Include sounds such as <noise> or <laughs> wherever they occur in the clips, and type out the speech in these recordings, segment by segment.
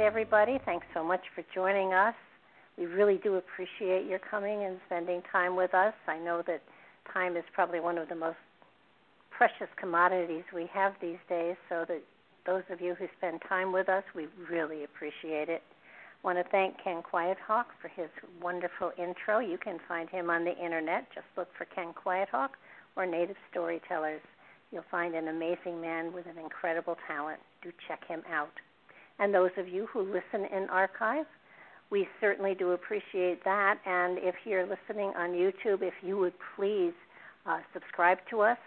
Everybody. Thanks so much for joining us. We really do appreciate your coming and spending time with us. I know that time is probably one of the most precious commodities we have these days, so that those of you who spend time with us, we really appreciate it. I want to thank Ken Quiethawk for his wonderful intro. You can find him on the internet. Just look for Ken Quiethawk or Native Storytellers. You'll find an amazing man with an incredible talent. Do check him out. And those of you who listen in archive, we certainly do appreciate that. And if you're listening on YouTube, if you would please uh, subscribe to us,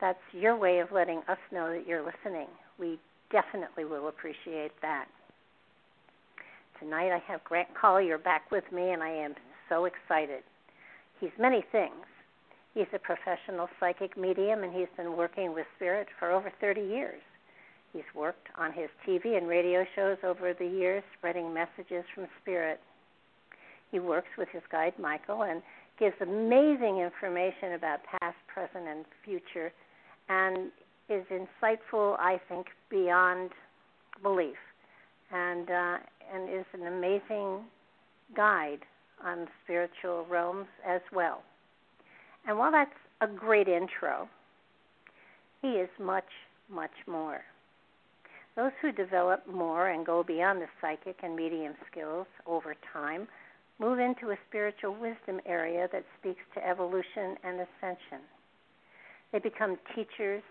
that's your way of letting us know that you're listening. We definitely will appreciate that. Tonight I have Grant Collier back with me, and I am so excited. He's many things. He's a professional psychic medium, and he's been working with spirit for over 30 years. He's worked on his TV and radio shows over the years, spreading messages from spirit. He works with his guide Michael and gives amazing information about past, present, and future, and is insightful, I think, beyond belief, and uh, and is an amazing guide on spiritual realms as well. And while that's a great intro, he is much, much more. Those who develop more and go beyond the psychic and medium skills over time move into a spiritual wisdom area that speaks to evolution and ascension. They become teachers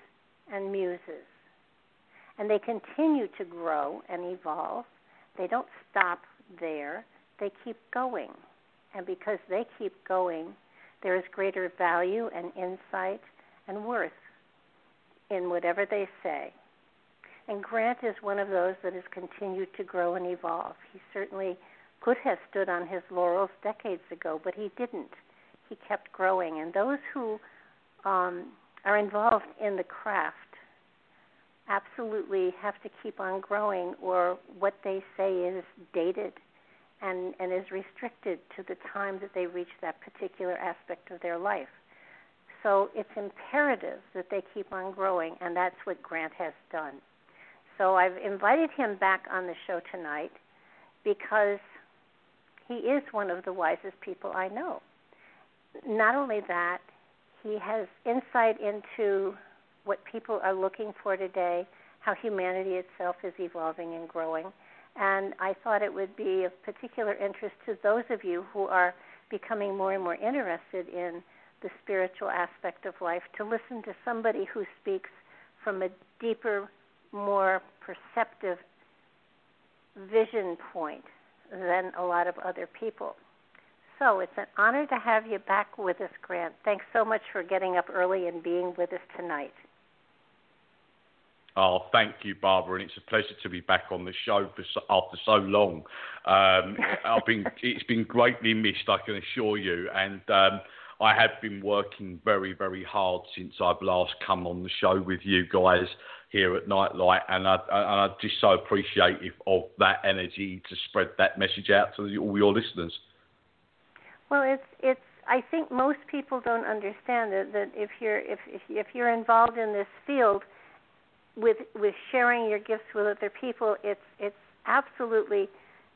and muses. And they continue to grow and evolve. They don't stop there, they keep going. And because they keep going, there is greater value and insight and worth in whatever they say. And Grant is one of those that has continued to grow and evolve. He certainly could have stood on his laurels decades ago, but he didn't. He kept growing. And those who um, are involved in the craft absolutely have to keep on growing, or what they say is dated and, and is restricted to the time that they reach that particular aspect of their life. So it's imperative that they keep on growing, and that's what Grant has done. So I've invited him back on the show tonight because he is one of the wisest people I know. Not only that, he has insight into what people are looking for today, how humanity itself is evolving and growing. And I thought it would be of particular interest to those of you who are becoming more and more interested in the spiritual aspect of life to listen to somebody who speaks from a deeper, more perceptive vision point than a lot of other people. So it's an honor to have you back with us, Grant. Thanks so much for getting up early and being with us tonight. Oh, thank you, Barbara, and it's a pleasure to be back on the show so, after so long. Um, I've been, <laughs> it's been greatly missed, I can assure you, and um, I have been working very, very hard since I've last come on the show with you guys here at Nightlight, and I, I, I just so appreciative of that energy to spread that message out to all your listeners. Well, it's it's. I think most people don't understand that that if you're if, if you're involved in this field with with sharing your gifts with other people, it's it's absolutely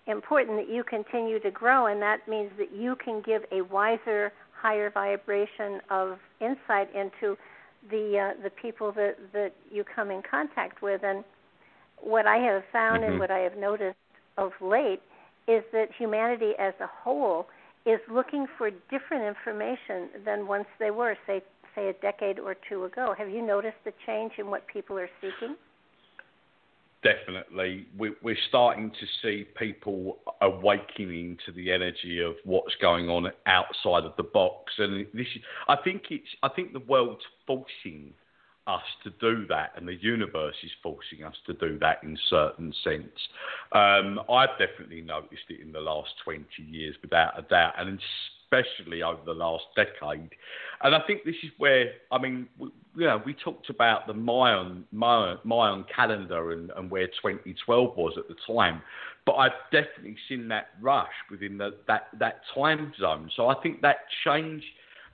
important that you continue to grow, and that means that you can give a wiser, higher vibration of insight into the uh, the people that that you come in contact with. And what I have found mm-hmm. and what I have noticed of late is that humanity as a whole is looking for different information than once they were, say say a decade or two ago. Have you noticed the change in what people are seeking? Definitely. We're starting to see people awakening to the energy of what's going on outside of the box. And this I think it's I think the world's forcing us to do that and the universe is forcing us to do that in certain sense. Um, I've definitely noticed it in the last 20 years without a doubt. And especially over the last decade. And I think this is where, I mean, we, you know, we talked about the Mayan, Mayan, Mayan calendar and, and where 2012 was at the time, but I've definitely seen that rush within the, that, that time zone. So I think that change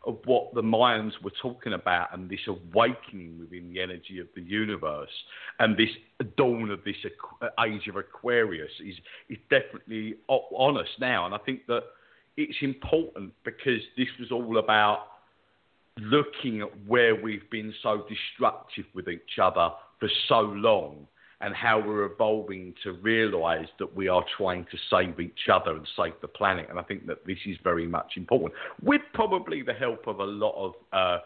of what the Mayans were talking about and this awakening within the energy of the universe and this dawn of this uh, age of Aquarius is, is definitely on us now. And I think that it's important because this was all about looking at where we've been so destructive with each other for so long and how we're evolving to realize that we are trying to save each other and save the planet. And I think that this is very much important, with probably the help of a lot of uh,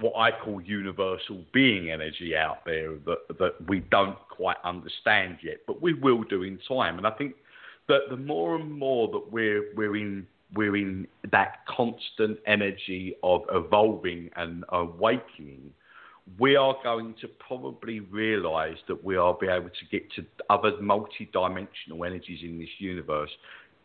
what I call universal being energy out there that, that we don't quite understand yet, but we will do in time. And I think that the more and more that we're we're in we're in that constant energy of evolving and awakening, we are going to probably realize that we are be able to get to other multi-dimensional energies in this universe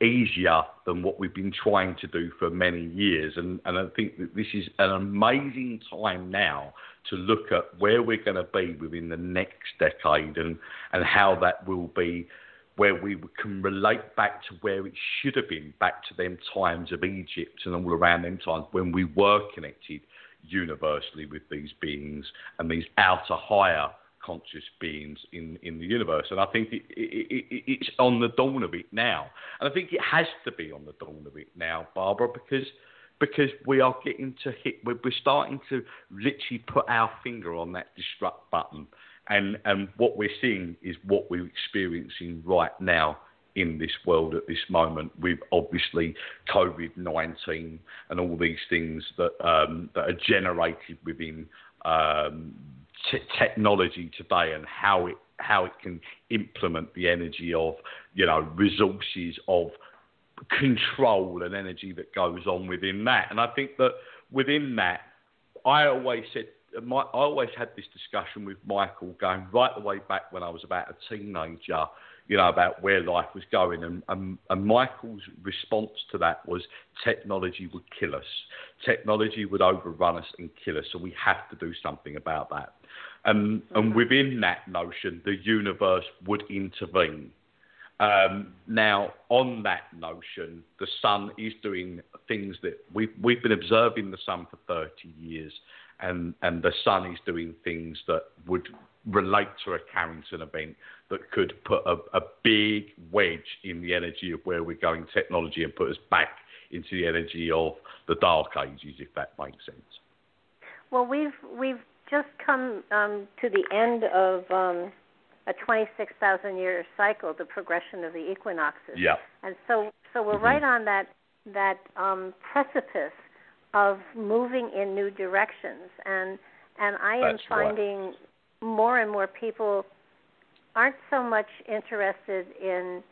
easier than what we've been trying to do for many years. And, and I think that this is an amazing time now to look at where we're going to be within the next decade and, and how that will be where we can relate back to where it should have been, back to them times of Egypt and all around them times when we were connected universally with these beings and these outer higher conscious beings in, in the universe. And I think it, it, it, it's on the dawn of it now. And I think it has to be on the dawn of it now, Barbara, because because we are getting to hit, we're, starting to literally put our finger on that destruct button and, and what we're seeing is what we're experiencing right now in this world at this moment with obviously COVID 19 and all these things that, um, that are generated within um, t- technology today and how it, how it can implement the energy of you know resources of control and energy that goes on within that. And I think that within that, I always said my, I always had this discussion with Michael going right the way back when I was about a teenager, you know, about where life was going. And, and, and Michael's response to that was technology would kill us. Technology would overrun us and kill us. So we have to do something about that. And, and mm-hmm. within that notion, the universe would intervene. Um, now, on that notion, the sun is doing things that we've, we've been observing the sun for 30 years and, and the sun is doing things that would relate to a Carrington event that could put a, a big wedge in the energy of where we're going technology and put us back into the energy of the dark ages, if that makes sense. Well, we've we've just come um, to the end of um, a 26,000 year cycle, the progression of the equinoxes. Yeah. And so so we're mm-hmm. right on that that um, precipice of moving in new directions and and I am That's finding right. more and more people aren't so much interested in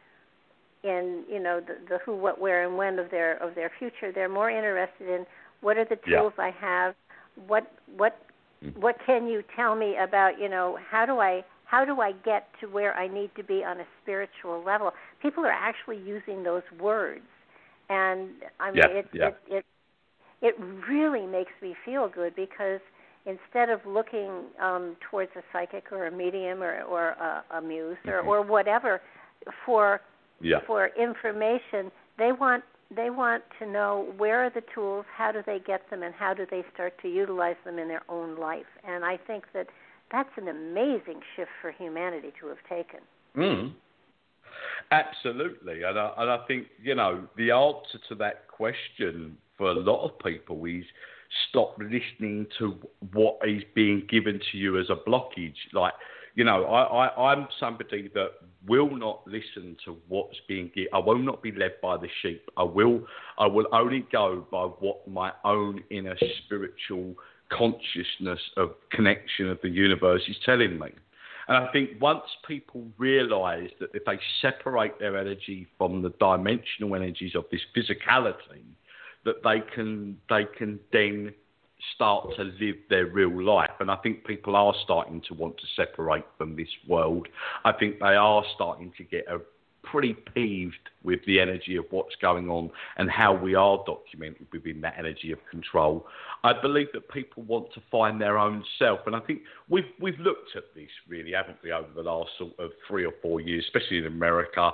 in you know the, the who what where and when of their of their future they're more interested in what are the tools yeah. I have what what mm. what can you tell me about you know how do I how do I get to where I need to be on a spiritual level people are actually using those words and I mean yeah, it, yeah. it it it really makes me feel good because instead of looking um, towards a psychic or a medium or, or a, a muse or, Mm-hmm. or whatever for Yeah. for information, they want they want to know where are the tools, how do they get them, and how do they start to utilize them in their own life. And I think that that's an amazing shift for humanity to have taken. Mm. Absolutely, and I, and I think you know the answer to that question for a lot of people is stop listening to what is being given to you as a blockage. Like you know, I, I I'm somebody that will not listen to what's being given. I will not be led by the sheep. I will I will only go by what my own inner spiritual consciousness of connection of the universe is telling me. And I think once people realise that if they separate their energy from the dimensional energies of this physicality, that they can they can then start to live their real life. And I think people are starting to want to separate from this world. I think they are starting to get a pretty peeved with the energy of what's going on and how we are documented within that energy of control. I believe that people want to find their own self, and I think we've we've looked at this really, haven't we, over the last sort of three or four years, especially in America.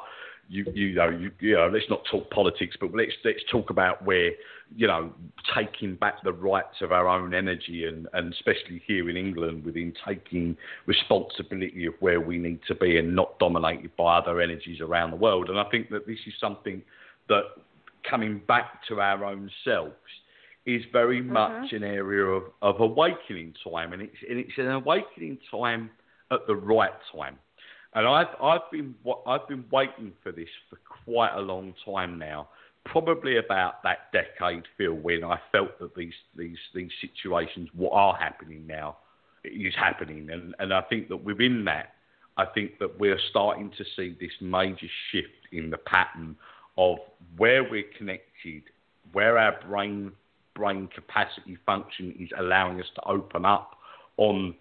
You you know you, you know let's not talk politics, but let's let's talk about where you know taking back the rights of our own energy, and and especially here in England, within taking responsibility of where we need to be and not dominated by other energies around the world. And I think that this is something that coming back to our own selves is very mm-hmm. much an area of, of awakening time, and it's and it's an awakening time at the right time. And I've I've been I've been waiting for this for quite a long time now. Probably about that decade, Phil, when I felt that these these these situations what are happening now is happening, and and I think that within that, I think that we're starting to see this major shift in the pattern of where we're connected, where our brain brain capacity function is allowing us to open up on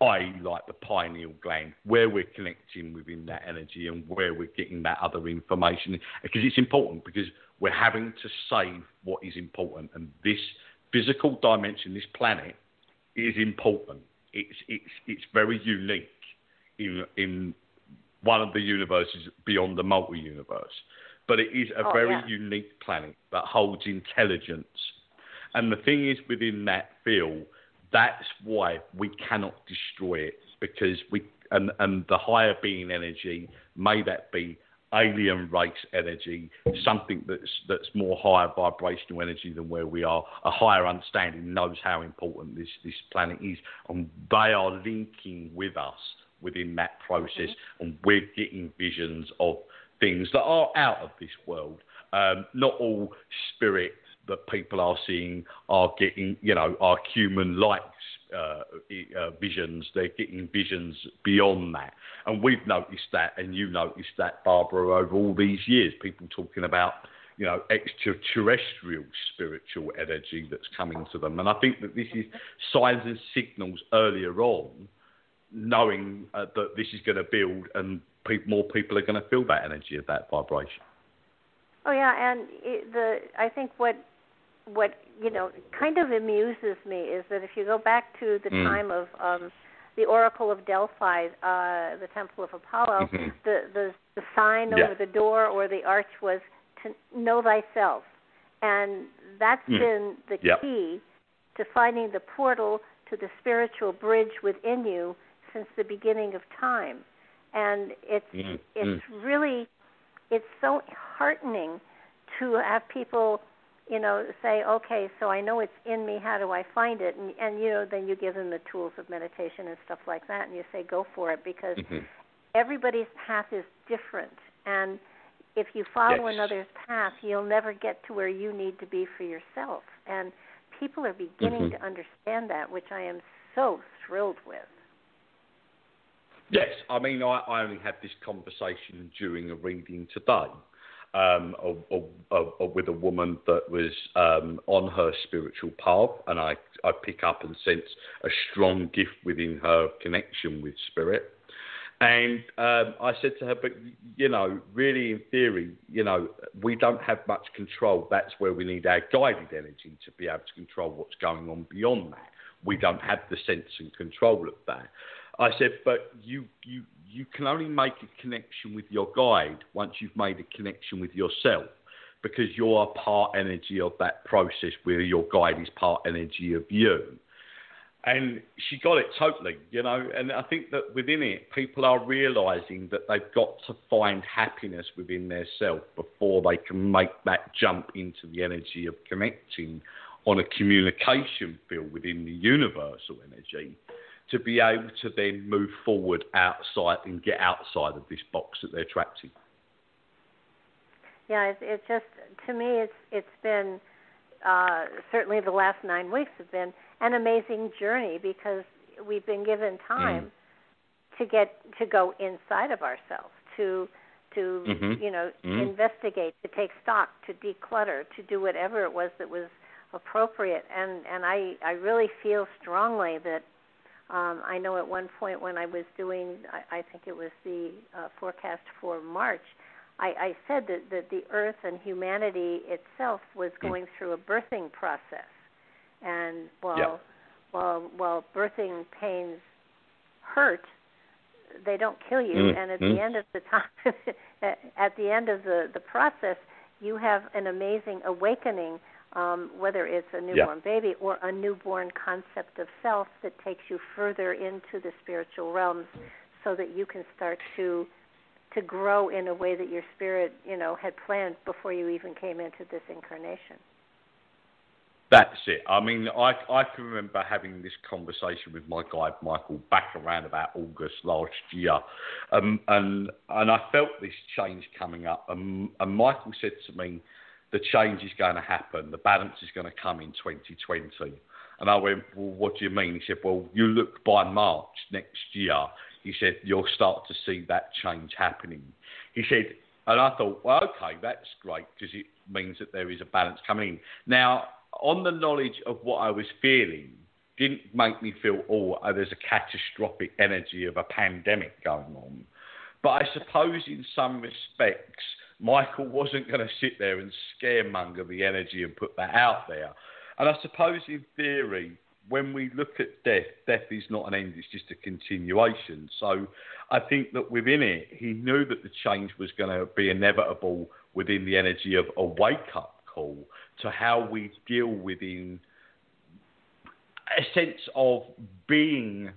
i.e. like the pineal gland, where we're connecting within that energy and where we're getting that other information. Because it's important because we're having to save what is important. And this physical dimension, this planet, is important. It's it's it's very unique in in one of the universes beyond the multi universe. But it is a Oh, very yeah. unique planet that holds intelligence. And the thing is within that field, that's why we cannot destroy it because we and and the higher being energy, may that be alien race energy, something that's that's more higher vibrational energy than where we are, a higher understanding knows how important this this planet is, and they are linking with us within that process, and we're getting visions of things that are out of this world. Um, not all spirit that people are seeing are getting, you know, are human-like uh, uh, visions. They're getting visions beyond that, and we've noticed that, and you noticed that, Barbara, over all these years. People talking about, you know, extraterrestrial spiritual energy that's coming to them, and I think that this is signs and signals earlier on, knowing uh, that this is going to build, and pe- more people are going to feel that energy of that vibration. Oh yeah, and it, the I think what what you know kind of amuses me is that if you go back to the Mm. time of um, the Oracle of Delphi, uh, the Temple of Apollo, Mhm. the, the the sign Yeah. over the door or the arch was to know thyself, and that's Mm. been the Yep. key to finding the portal to the spiritual bridge within you since the beginning of time, and it's Mm, it's really it's so heartening to have people you know say okay so i know it's in me how do i find it and and you know then you give them the tools of meditation and stuff like that and you say go for it because Mhm. everybody's path is different and if you follow Yes. another's path you'll never get to where you need to be for yourself and people are beginning Mhm. to understand that which i am so thrilled with Yes, I mean, I, I only had this conversation during a reading today um, of, of, of- with a woman that was um, on her spiritual path, and I, I pick up and sense a strong gift within her connection with spirit. And um, I said to her, but you know, really, in theory, you know, we don't have much control. That's where we need our guided energy to be able to control what's going on beyond that. We don't have the sense and control of that. I said, but you, you, you can only make a connection with your guide once you've made a connection with yourself because you're part energy of that process where your guide is part energy of you. And she got it totally, you know. And I think that within it, people are realizing that they've got to find happiness within their self before they can make that jump into the energy of connecting on a communication field within the universal energy to be able to then move forward outside and get outside of this box that they're trapped in. Yeah, it's, it just to me it's it's been uh, certainly the last nine weeks have been an amazing journey because we've been given time mm. to get to go inside of ourselves to to mm-hmm. you know mm. investigate to take stock to declutter to do whatever it was that was appropriate and and I I really feel strongly that um, I know at one point when I was doing, I, I think it was the uh, forecast for March, I, I said that, that the Earth and humanity itself was hmm. going through a birthing process, and while yeah. while while birthing pains hurt, they don't kill you, mm. and at mm. the end of the time, <laughs> at the end of the the process, you have an amazing awakening um, whether it's a newborn yeah. baby or a newborn concept of self that takes you further into the spiritual realms so that you can start to to grow in a way that your spirit, you know, had planned before you even came into this incarnation. That's it. I mean, I I can remember having this conversation with my guide Michael back around about August last year, um, and and I felt this change coming up, and, and Michael said to me, the change is going to happen. The balance is going to come in 2020. And I went, well, what do you mean? He said, well, you look by March next year. He said, you'll start to see that change happening. He said, and I thought, well, okay, that's great because it means that there is a balance coming in. Now, on the knowledge of what I was feeling, didn't make me feel, oh, uh, there's a catastrophic energy of a pandemic going on. But I suppose in some respects, Michael wasn't going to sit there and scaremonger the energy and put that out there. And I suppose, in theory, when we look at death, death is not an end, it's just a continuation. So I think that within it, he knew that the change was going to be inevitable within the energy of a wake up call to how we deal within a sense of being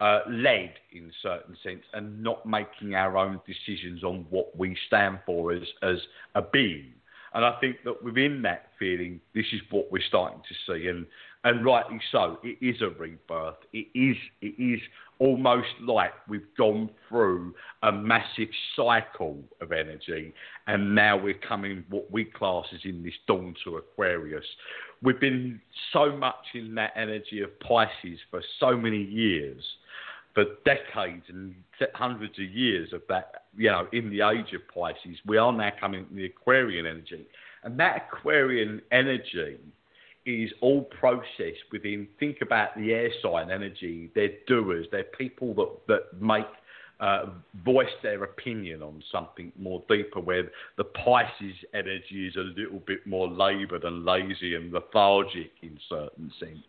uh, led in certain sense and not making our own decisions on what we stand for as, as a being. And I think that within that feeling, this is what we're starting to see, and and rightly so. It is a rebirth. It is it is almost like we've gone through a massive cycle of energy, and now we're coming what we class as in this dawn to Aquarius. We've been so much in that energy of Pisces for so many years for decades and hundreds of years of that, you know, in the age of Pisces, we are now coming to the Aquarian energy. And that Aquarian energy is all processed within, think about the air sign energy. They're doers, they're people that, that make, uh, voice their opinion on something more deeper, where the Pisces energy is a little bit more laboured and lazy and lethargic in certain sense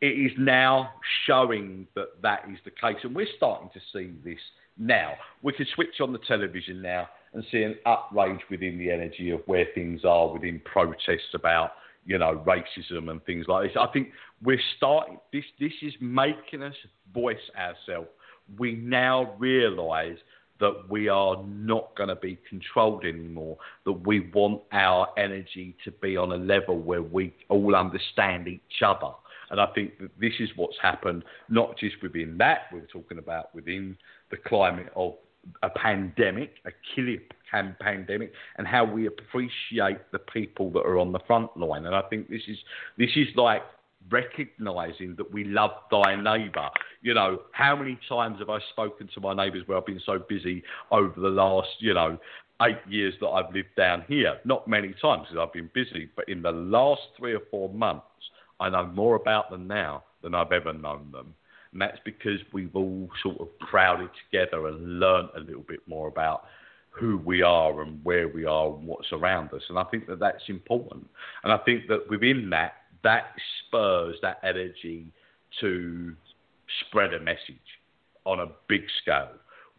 it is now showing that that is the case. And we're starting to see this now. We can switch on the television now and see an outrage within the energy of where things are within protests about, you know, racism and things like this. I think we're starting, this, this is making us voice ourselves. We now realise that we are not going to be controlled anymore, that we want our energy to be on a level where we all understand each other and I think that this is what's happened, not just within that, we're talking about within the climate of a pandemic, a killer pandemic, and how we appreciate the people that are on the front line. And I think this is this is like recognizing that we love thy neighbour. You know, how many times have I spoken to my neighbours where I've been so busy over the last, you know, eight years that I've lived down here? Not many times because I've been busy, but in the last three or four months, I know more about them now than I've ever known them. And that's because we've all sort of crowded together and learnt a little bit more about who we are and where we are and what's around us. And I think that that's important. And I think that within that, that spurs that energy to spread a message on a big scale.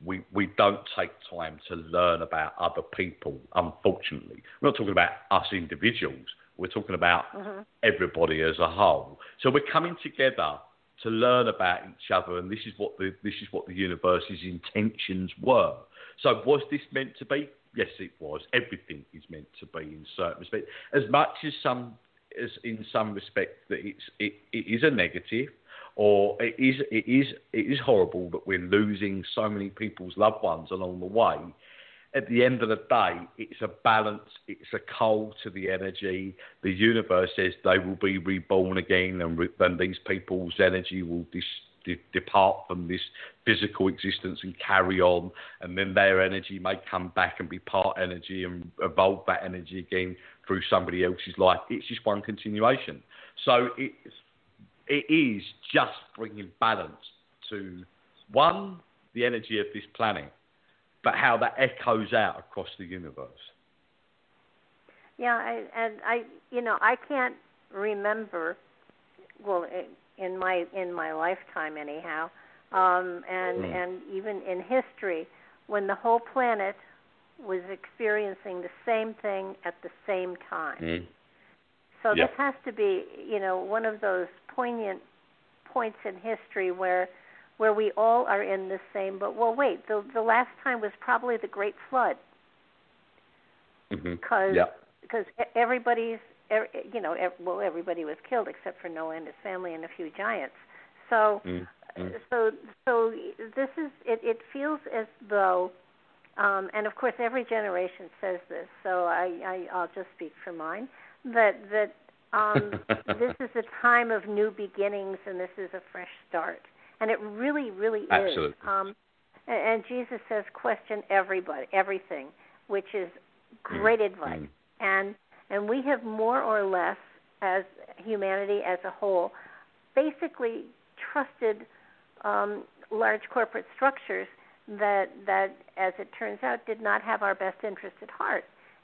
We, we don't take time to learn about other people, unfortunately. We're not talking about us individuals, we're talking about mm-hmm. everybody as a whole. So we're coming together to learn about each other, and this is what the, this is what the universe's intentions were. So was this meant to be? Yes, it was. Everything is meant to be in certain respect, As much as some, as in some respect that it's it, it is a negative, or it is it is it is horrible that we're losing so many people's loved ones along the way. At the end of the day, it's a balance, it's a call to the energy. The universe says they will be reborn again, and then these people's energy will dis- de- depart from this physical existence and carry on, and then their energy may come back and be part energy and evolve that energy again through somebody else's life. It's just one continuation. So it's it is just bringing balance to one the energy of this planet, but how that echoes out across the universe. Yeah, I, and I, you know, I can't remember. Well, in my in my lifetime anyhow um and mm. and even in history when the whole planet was experiencing the same thing at the same time mm. so this has to be you know one of those poignant points in history where where we all are in the same but well wait the the last time was probably the great flood mm-hmm. because yeah. because everybody's you know, well, everybody was killed except for Noah and his family and a few giants. So, mm, mm. so, so this is. It, it feels as though, um, and of course, every generation says this. So I, I I'll just speak for mine. That that um, <laughs> this is a time of new beginnings and this is a fresh start. And it really, really Absolutely. is. Um, and, and Jesus says, question everybody, everything, which is mm, great mm. advice. And and we have more or less, as humanity as a whole, basically trusted um, large corporate structures that that, as it turns out, did not have our best interest at heart.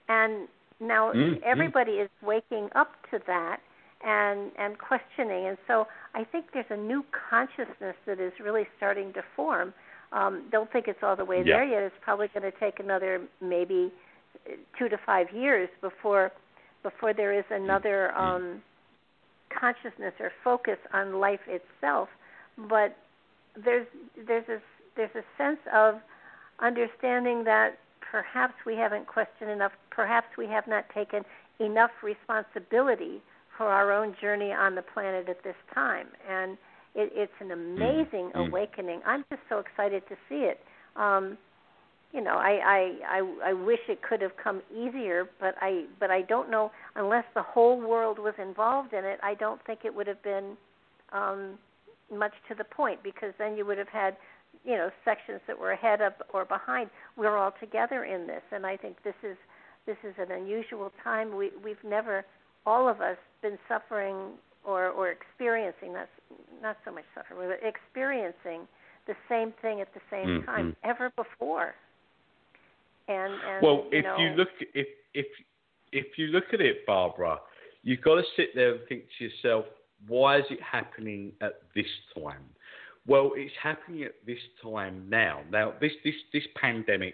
And now mm-hmm. everybody is waking up to that and and questioning. And so I think there's a new consciousness that is really starting to form. Um, don't think it's all the way yeah. there yet. It's probably going to take another maybe two to five years before before there is another mm-hmm. um, consciousness or focus on life itself. But there's there's a there's a sense of understanding that perhaps we haven't questioned enough, perhaps we have not taken enough responsibility for our own journey on the planet at this time, and it, it's an mm-hmm. amazing mm-hmm. awakening. I'm just so excited to see it. Um, you know, I, I I I wish it could have come easier, but I but I don't know unless the whole world was involved in it. I don't think it would have been um, much to the point because then you would have had you know sections that were ahead of or behind. We're all together in this, and I think this is this is an unusual time. We we've never all of us been suffering or or experiencing that's not so much suffering, but experiencing the same thing at the same mm-hmm. time ever before. And, and well, you if know, you look if if if you look at it, Barbara, you've got to sit there and think to yourself, why is it happening at this time? Well, it's happening at this time now. Now, this this this pandemic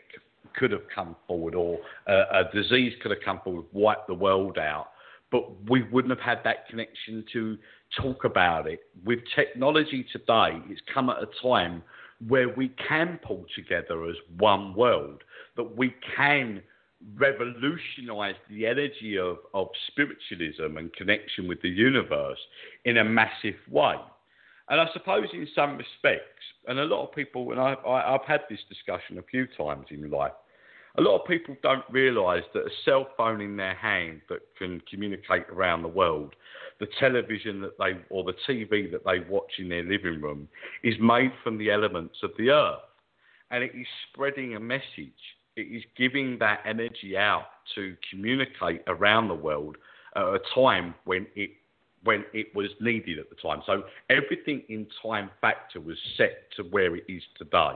could have come forward, or uh, a disease could have come forward, wiped the world out, but we wouldn't have had that connection to talk about it. With technology today, it's come at a time where we can pull together as one world, that we can revolutionize the energy of, of spiritualism and connection with the universe in a massive way. And I suppose in some respects, and a lot of people, and I've, I've had this discussion a few times in life, a lot of people don't realise that a cell phone in their hand that can communicate around the world the television that they or the TV that they watch in their living room is made from the elements of the earth, and it is spreading a message. It is giving that energy out to communicate around the world at a time when it when it was needed at the time. So everything in time factor was set to where it is today.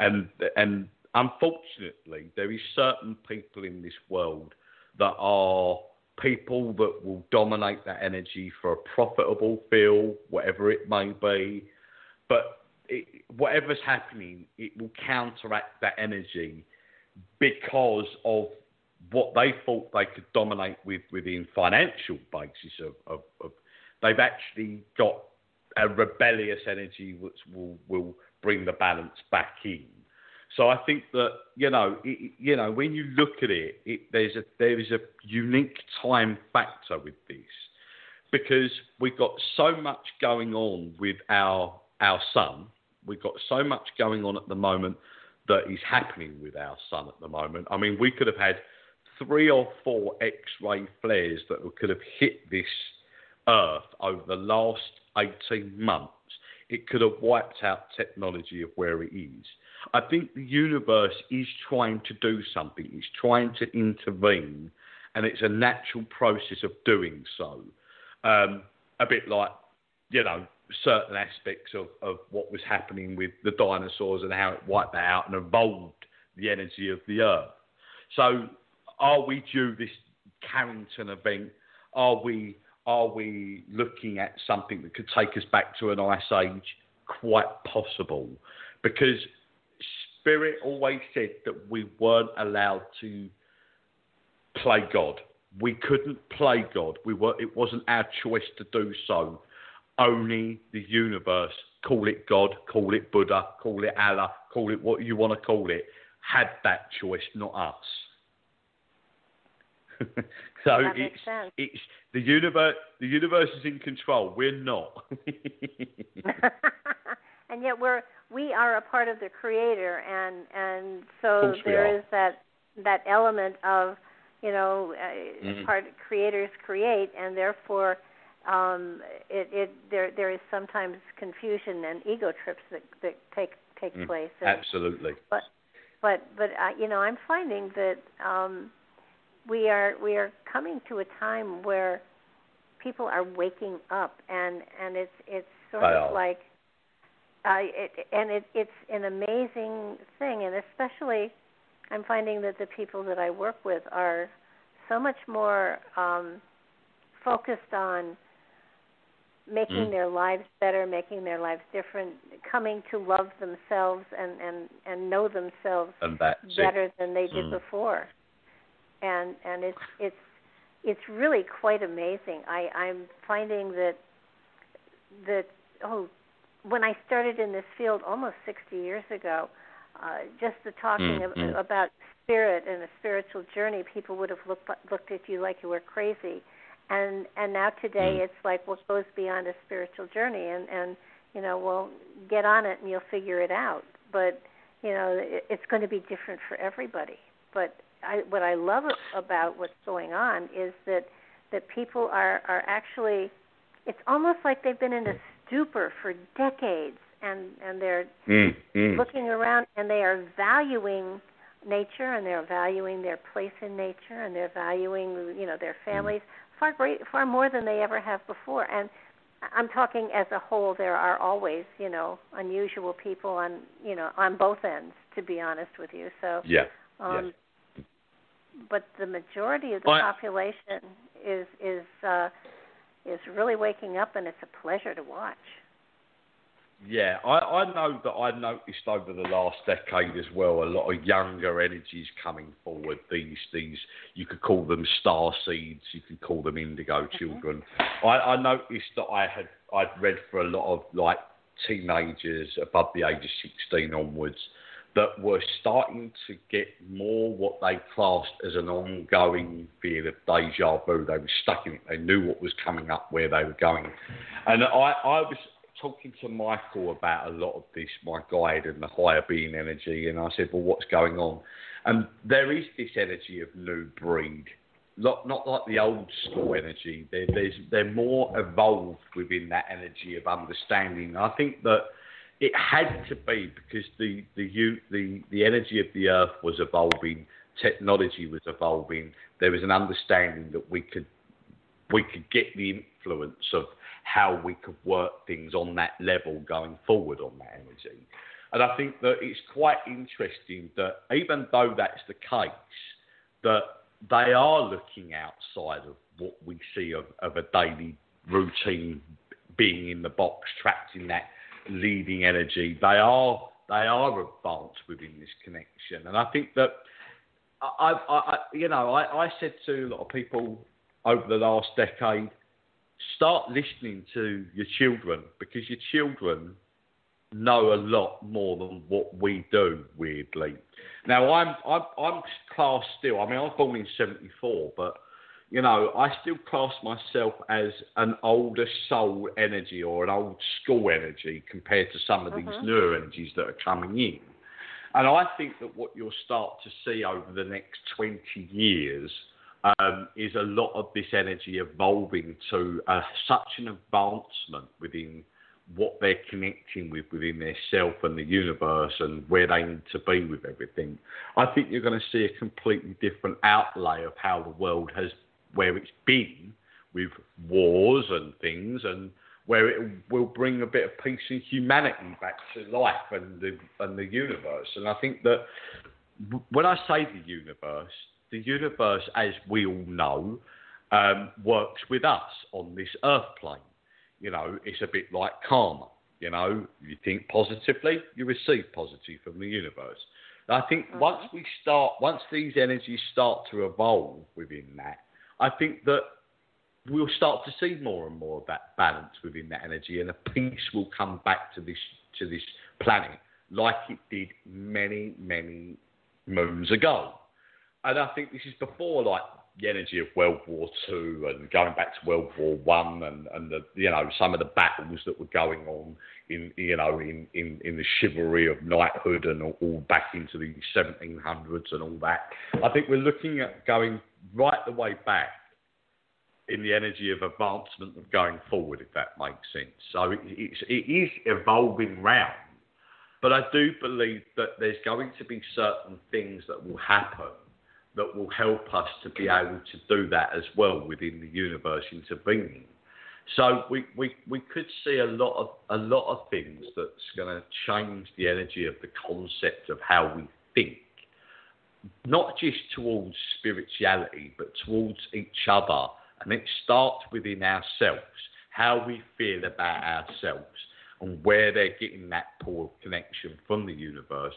And and unfortunately, there is certain people in this world that are people that will dominate that energy for a profitable field, whatever it may be. But it, whatever's happening, it will counteract that energy because of what they thought they could dominate with within financial basis of, of, of they've actually got a rebellious energy which will will bring the balance back in. So I think that you know, it, you know, when you look at it, it, there's a there is a unique time factor with this because we've got so much going on with our our sun. We've got so much going on at the moment that is happening with our sun at the moment. I mean, we could have had three or four X-ray flares that could have hit this Earth over the last 18 months. It could have wiped out technology of where it is. I think the universe is trying to do something. It's trying to intervene, and it's a natural process of doing so. Um, a bit like, you know, certain aspects of, of what was happening with the dinosaurs and how it wiped that out and evolved the energy of the earth. So, are we due this Carrington event? Are we are we looking at something that could take us back to an ice age? Quite possible, because Spirit always said that we weren't allowed to play God. We couldn't play God. We were. It wasn't our choice to do so. Only the universe, call it God, call it Buddha, call it Allah, call it what you want to call it, had that choice, not us. <laughs> so it's, it's the universe. The universe is in control. We're not. <laughs> and yet we're we are a part of the creator and and so there is that that element of you know uh, mm-hmm. part creators create and therefore um it it there there is sometimes confusion and ego trips that that take take mm, place. And, absolutely. but but but uh, you know i'm finding that um we are we are coming to a time where people are waking up and and it's it's sort of like uh, it, and it, it's an amazing thing, and especially I'm finding that the people that I work with are so much more um, focused on making mm. their lives better, making their lives different, coming to love themselves and and and know themselves better it. than they did mm. before. And and it's it's it's really quite amazing. I I'm finding that that oh when I started in this field almost 60 years ago, uh, just the talking mm, of, about spirit and a spiritual journey, people would have looked looked at you like you were crazy, and and now today mm. it's like what goes beyond a spiritual journey, and and you know, well, get on it and you'll figure it out. But you know, it, it's going to be different for everybody. But I, what I love about what's going on is that that people are are actually, it's almost like they've been in a stupor for decades and and they're mm, mm. looking around and they are valuing nature and they're valuing their place in nature and they're valuing you know their mm. families mm. far great far more than they ever have before and I'm talking as a whole there are always you know unusual people on you know on both ends to be honest with you so yeah um yes. but the majority of the well, population is is uh is really waking up, and it's a pleasure to watch. Yeah, I, I know that I noticed over the last decade as well a lot of younger energies coming forward. These these you could call them star seeds, you could call them indigo mm-hmm. children. I, I noticed that I had I'd read for a lot of like teenagers above the age of sixteen onwards that were starting to get more what they classed as an ongoing fear of deja vu. They were stuck in it. They knew what was coming up, where they were going. And I, I was talking to Michael about a lot of this, my guide and the higher being energy, and I said, well, what's going on? And there is this energy of new breed. Not, not like the old school energy. They're, they're more evolved within that energy of understanding. I think that it had to be because the the the the energy of the earth was evolving, technology was evolving. There was an understanding that we could we could get the influence of how we could work things on that level going forward on that energy. And I think that it's quite interesting that even though that's the case, that they are looking outside of what we see of, of a daily routine being in the box, trapped in that leading energy. They are they are advanced within this connection, and I think that I, I, I you know I, I said to a lot of people over the last decade, start listening to your children because your children know a lot more than what we do. Weirdly, now I'm I'm, I'm class still. I mean, I was born in '74, but you know, I still class myself as an older soul energy or an old school energy compared to some of these mm-hmm. newer energies that are coming in. And I think that what you'll start to see over the next 20 years um, is a lot of this energy evolving to uh, such an advancement within what they're connecting with within their self and the universe and where they need to be with everything. I think you're going to see a completely different outlay of how the world has where it's been with wars and things, and where it will bring a bit of peace and humanity back to life and the and the universe. And I think that when I say the universe, the universe, as we all know, um, works with us on this earth plane. You know, it's a bit like karma. You know, you think positively, you receive positive from the universe. I think uh-huh. once we start, once these energies start to evolve within that, I think that we'll start to see more and more of that balance within that energy, and a peace will come back to this to this planet like it did many many moons ago. And I think this is before like the energy of World War Two and going back to World War One and, and the you know some of the battles that were going on in you know in, in, in the chivalry of knighthood and all, all back into the 1700s and all that. I think we're looking at going right the way back in the energy of advancement of going forward, if that makes sense. So it, it's, it is evolving round, but I do believe that there's going to be certain things that will happen that will help us to be able to do that as well within the universe intervening. So we, we, we could see a lot of a lot of things that's going to change the energy of the concept of how we think not just towards spirituality, but towards each other. And it starts within ourselves, how we feel about ourselves, and where they're getting that poor connection from the universe,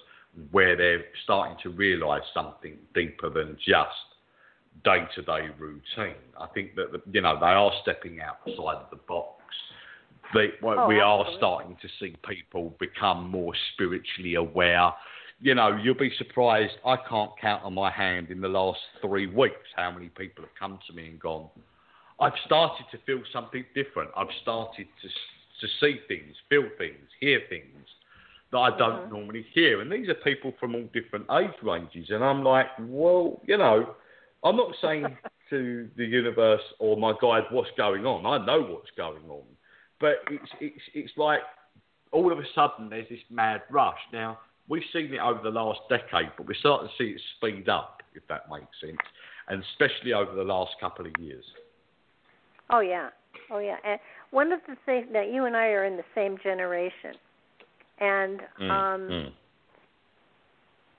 where they're starting to realise something deeper than just day to day routine. I think that, you know, they are stepping outside of the box. They, oh, we are starting to see people become more spiritually aware you know, you'll be surprised. I can't count on my hand in the last three weeks how many people have come to me and gone, I've started to feel something different. I've started to to see things, feel things, hear things that I don't mm-hmm. normally hear. And these are people from all different age ranges. And I'm like, well, you know, I'm not saying <laughs> to the universe or my guide what's going on. I know what's going on. But it's, it's, it's like all of a sudden there's this mad rush. Now, We've seen it over the last decade, but we're starting to see it speed up, if that makes sense, and especially over the last couple of years. Oh yeah, oh yeah. And one of the things that you and I are in the same generation, and mm, um, mm.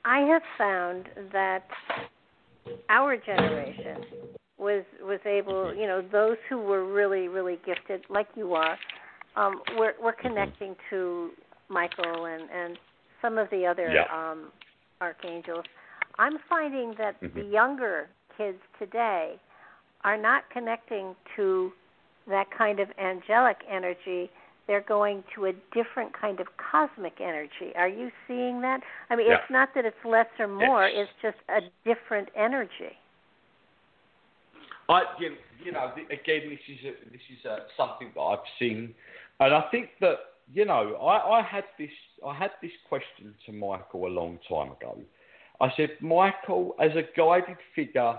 I have found that our generation was was able, mm-hmm. you know, those who were really really gifted, like you are, um, were were mm-hmm. connecting to Michael and and some of the other yeah. um, archangels. I'm finding that mm-hmm. the younger kids today are not connecting to that kind of angelic energy. They're going to a different kind of cosmic energy. Are you seeing that? I mean, yeah. it's not that it's less or more; it's, it's just a different energy. I, you know, again, this is a, this is a, something that I've seen, and I think that you know, I, I had this I had this question to Michael a long time ago. I said, Michael, as a guided figure,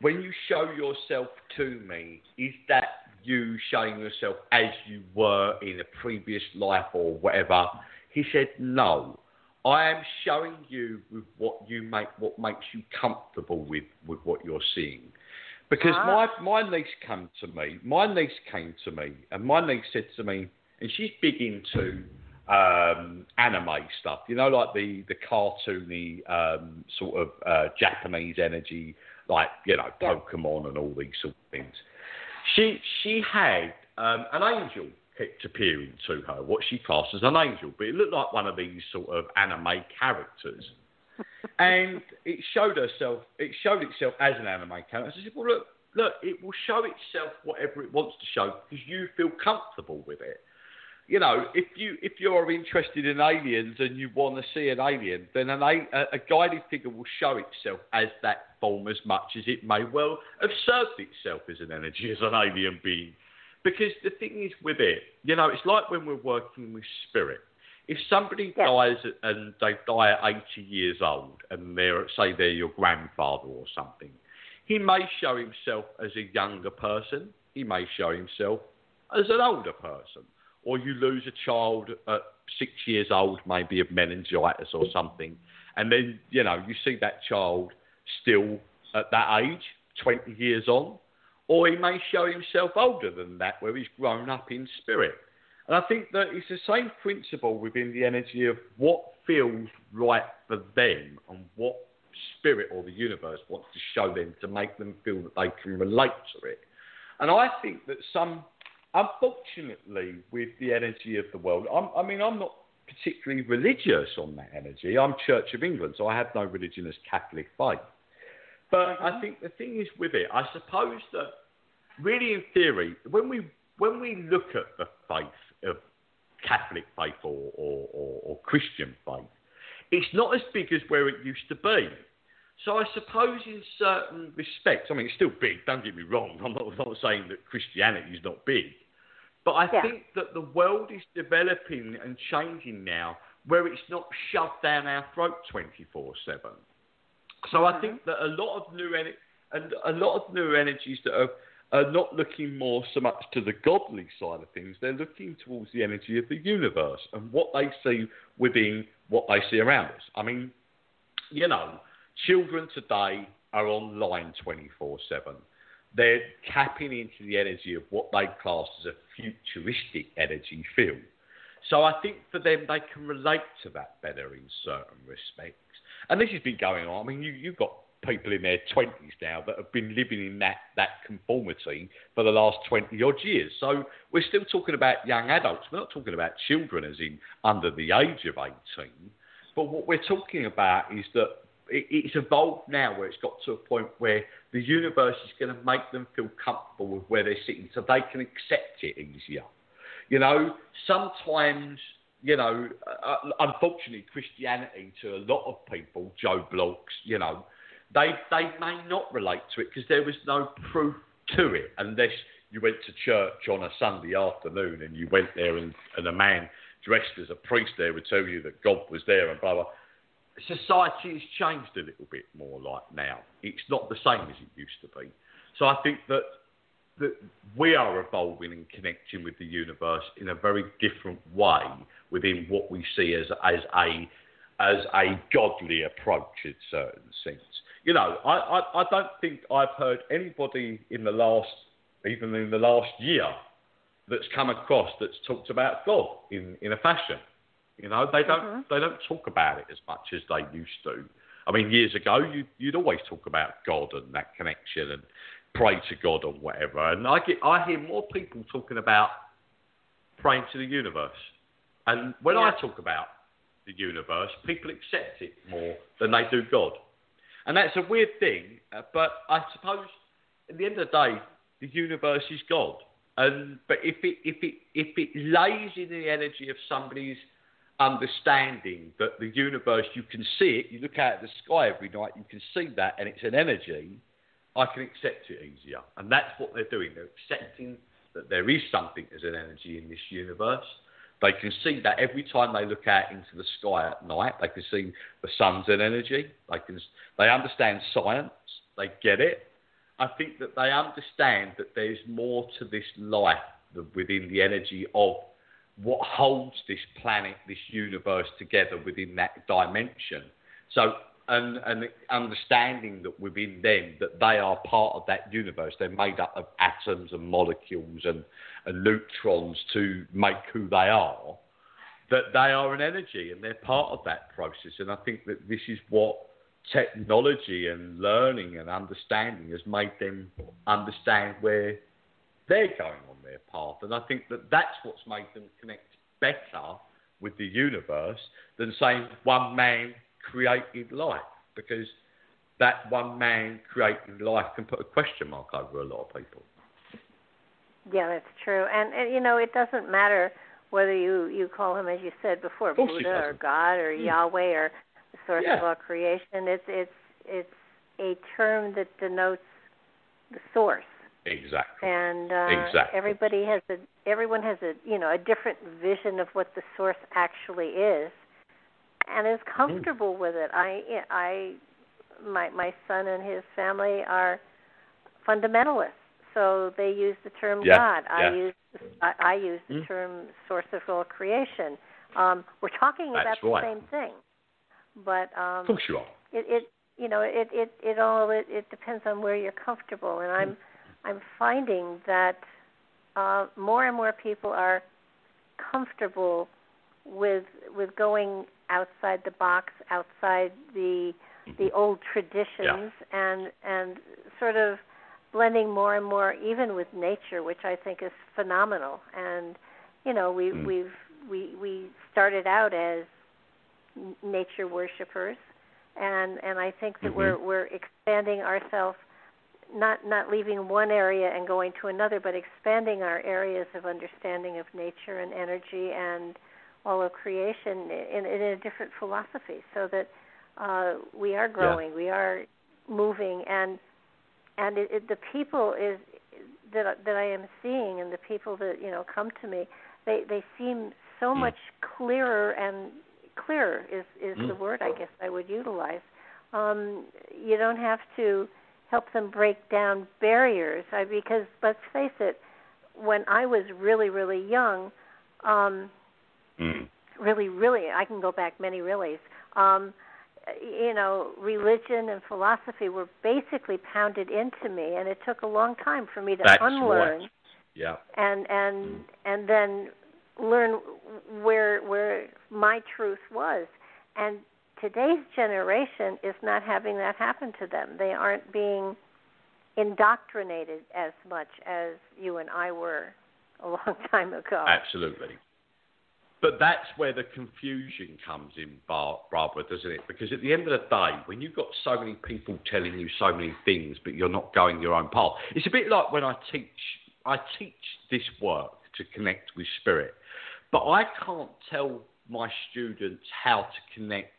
when you show yourself to me, is that you showing yourself as you were in a previous life or whatever? He said, No. I am showing you with what you make what makes you comfortable with, with what you're seeing. Because Ah. my my niece came to me. My niece came to me, and my niece said to me, and she's big into um, anime stuff. You know, like the the cartoony um, sort of uh, Japanese energy, like you know Pokemon and all these sort of things. She she had um, an angel kept appearing to her, what she classed as an angel, but it looked like one of these sort of anime characters. <laughs> and it showed herself. It showed itself as an anime character. I said, "Well, look, look, it will show itself whatever it wants to show because you feel comfortable with it. You know, if you if you're interested in aliens and you want to see an alien, then an a, a guided figure will show itself as that form as much as it may well have served itself as an energy, as an alien being. Because the thing is with it, you know, it's like when we're working with spirit. If somebody Yeah. dies and they die at 80 years old, and they're say they're your grandfather or something, he may show himself as a younger person. He may show himself as an older person. Or you lose a child at six years old, maybe of meningitis or something, and then you know you see that child still at that age, 20 years on, or he may show himself older than that, where he's grown up in spirit. And I think that it's the same principle within the energy of what feels right for them and what spirit or the universe wants to show them to make them feel that they can relate to it. And I think that some, unfortunately, with the energy of the world, I'm, I mean, I'm not particularly religious on that energy. I'm Church of England, so I have no religion as Catholic faith. But I mm-hmm. think the thing is with it, I suppose that really in theory, when we when we look at the faith of Catholic faith or, or, or, or Christian faith, it's not as big as where it used to be. So I suppose in certain respects, I mean, it's still big, don't get me wrong. I'm not, I'm not saying that Christianity is not big. But I Yeah. think that the world is developing and changing now where it's not shoved down our throat 24 7. So I think mm-hmm. that a lot of new and a lot of new energies that are, are not looking more so much to the godly side of things, they're looking towards the energy of the universe and what they see within what they see around us. I mean, you know, children today are online 24 7. They're tapping into the energy of what they class as a futuristic energy field. So I think for them, they can relate to that better in certain respects. And this has been going on. I mean, you, you've got people in their 20s now that have been living in that, that conformity for the last 20 odd years. So we're still talking about young adults. We're not talking about children as in under the age of 18. But what we're talking about is that it's evolved now where it's got to a point where the universe is going to make them feel comfortable with where they're sitting so they can accept it easier. You know, sometimes, you know, uh, unfortunately, Christianity to a lot of people, Joe Bloggs, you know, they they may not relate to it because there was no proof to it unless you went to church on a Sunday afternoon and you went there and, and a man dressed as a priest there would tell you that God was there and blah blah. Society has changed a little bit more like now. It's not the same as it used to be. So I think that that we are evolving and connecting with the universe in a very different way within what we see as as a as a godly approach in certain sense. You know, I, I, I don't think I've heard anybody in the last even in the last year that's come across that's talked about God in, in a fashion. You know, they don't Mhm. they don't talk about it as much as they used to. I mean, years ago, you, you'd always talk about God and that connection and pray to God or whatever. And I get I hear more people talking about praying to the universe. And when I talk about the universe, people accept it more than they do God. And that's a weird thing, uh, but I suppose at the end of the day, the universe is God. And but if it if it if it lays in the energy of somebody's understanding that the universe you can see it, you look out at the sky every night, you can see that, and it's an energy. I can accept it easier, and that's what they're doing. They're accepting that there is something as an energy in this universe. They can see that every time they look out into the sky at night, they can see the sun's an energy. They can they understand science. They get it. I think that they understand that there's more to this life than within the energy of what holds this planet, this universe together within that dimension. So and, and understanding that within them that they are part of that universe. They're made up of atoms and molecules and, and neutrons to make who they are. That they are an energy and they're part of that process. And I think that this is what technology and learning and understanding has made them understand where they're going on their path. And I think that that's what's made them connect better with the universe than saying one man created life because that one man created life can put a question mark over a lot of people. Yeah, that's true. And, and you know, it doesn't matter whether you you call him, as you said before, Buddha or God or mm. Yahweh or the source yeah. of all creation. It's it's it's a term that denotes the source. Exactly. And uh, exactly. everybody has a everyone has a you know a different vision of what the source actually is and is comfortable mm. with it. I I my my son and his family are fundamentalists, so they use the term yeah. God. Yeah. I use I, I use the mm. term source of all creation. Um, we're talking That's about right. the same thing, but um, of course you are. It, it you know it it it all it, it depends on where you're comfortable, and I'm I'm finding that uh, more and more people are comfortable with with going outside the box, outside the the Mm-hmm. old traditions, yeah. and and sort of blending more and more, even with nature, which I think is phenomenal. And you know, we mm. we've we we started out as nature worshippers, and and I think that mm-hmm. we're we're expanding ourselves not not leaving one area and going to another, but expanding our areas of understanding of nature and energy and all of creation in, in a different philosophy, so that uh, we are growing, yeah. we are moving, and and it, it, the people is that that I am seeing, and the people that you know come to me, they they seem so mm. much clearer and clearer is is mm. the word I guess I would utilize. Um, you don't have to help them break down barriers I, because let's face it, when I was really really young. Um, Mm. Really, really, I can go back many reallys. Um, you know, religion and philosophy were basically pounded into me, and it took a long time for me to That's unlearn. Right. Yeah. And and mm. and then learn where where my truth was. And today's generation is not having that happen to them. They aren't being indoctrinated as much as you and I were a <laughs> long time ago. Absolutely. But that's where the confusion comes in, Barbara, doesn't it? Because at the end of the day, when you've got so many people telling you so many things, but you're not going your own path, it's a bit like when I teach. I teach this work to connect with spirit, but I can't tell my students how to connect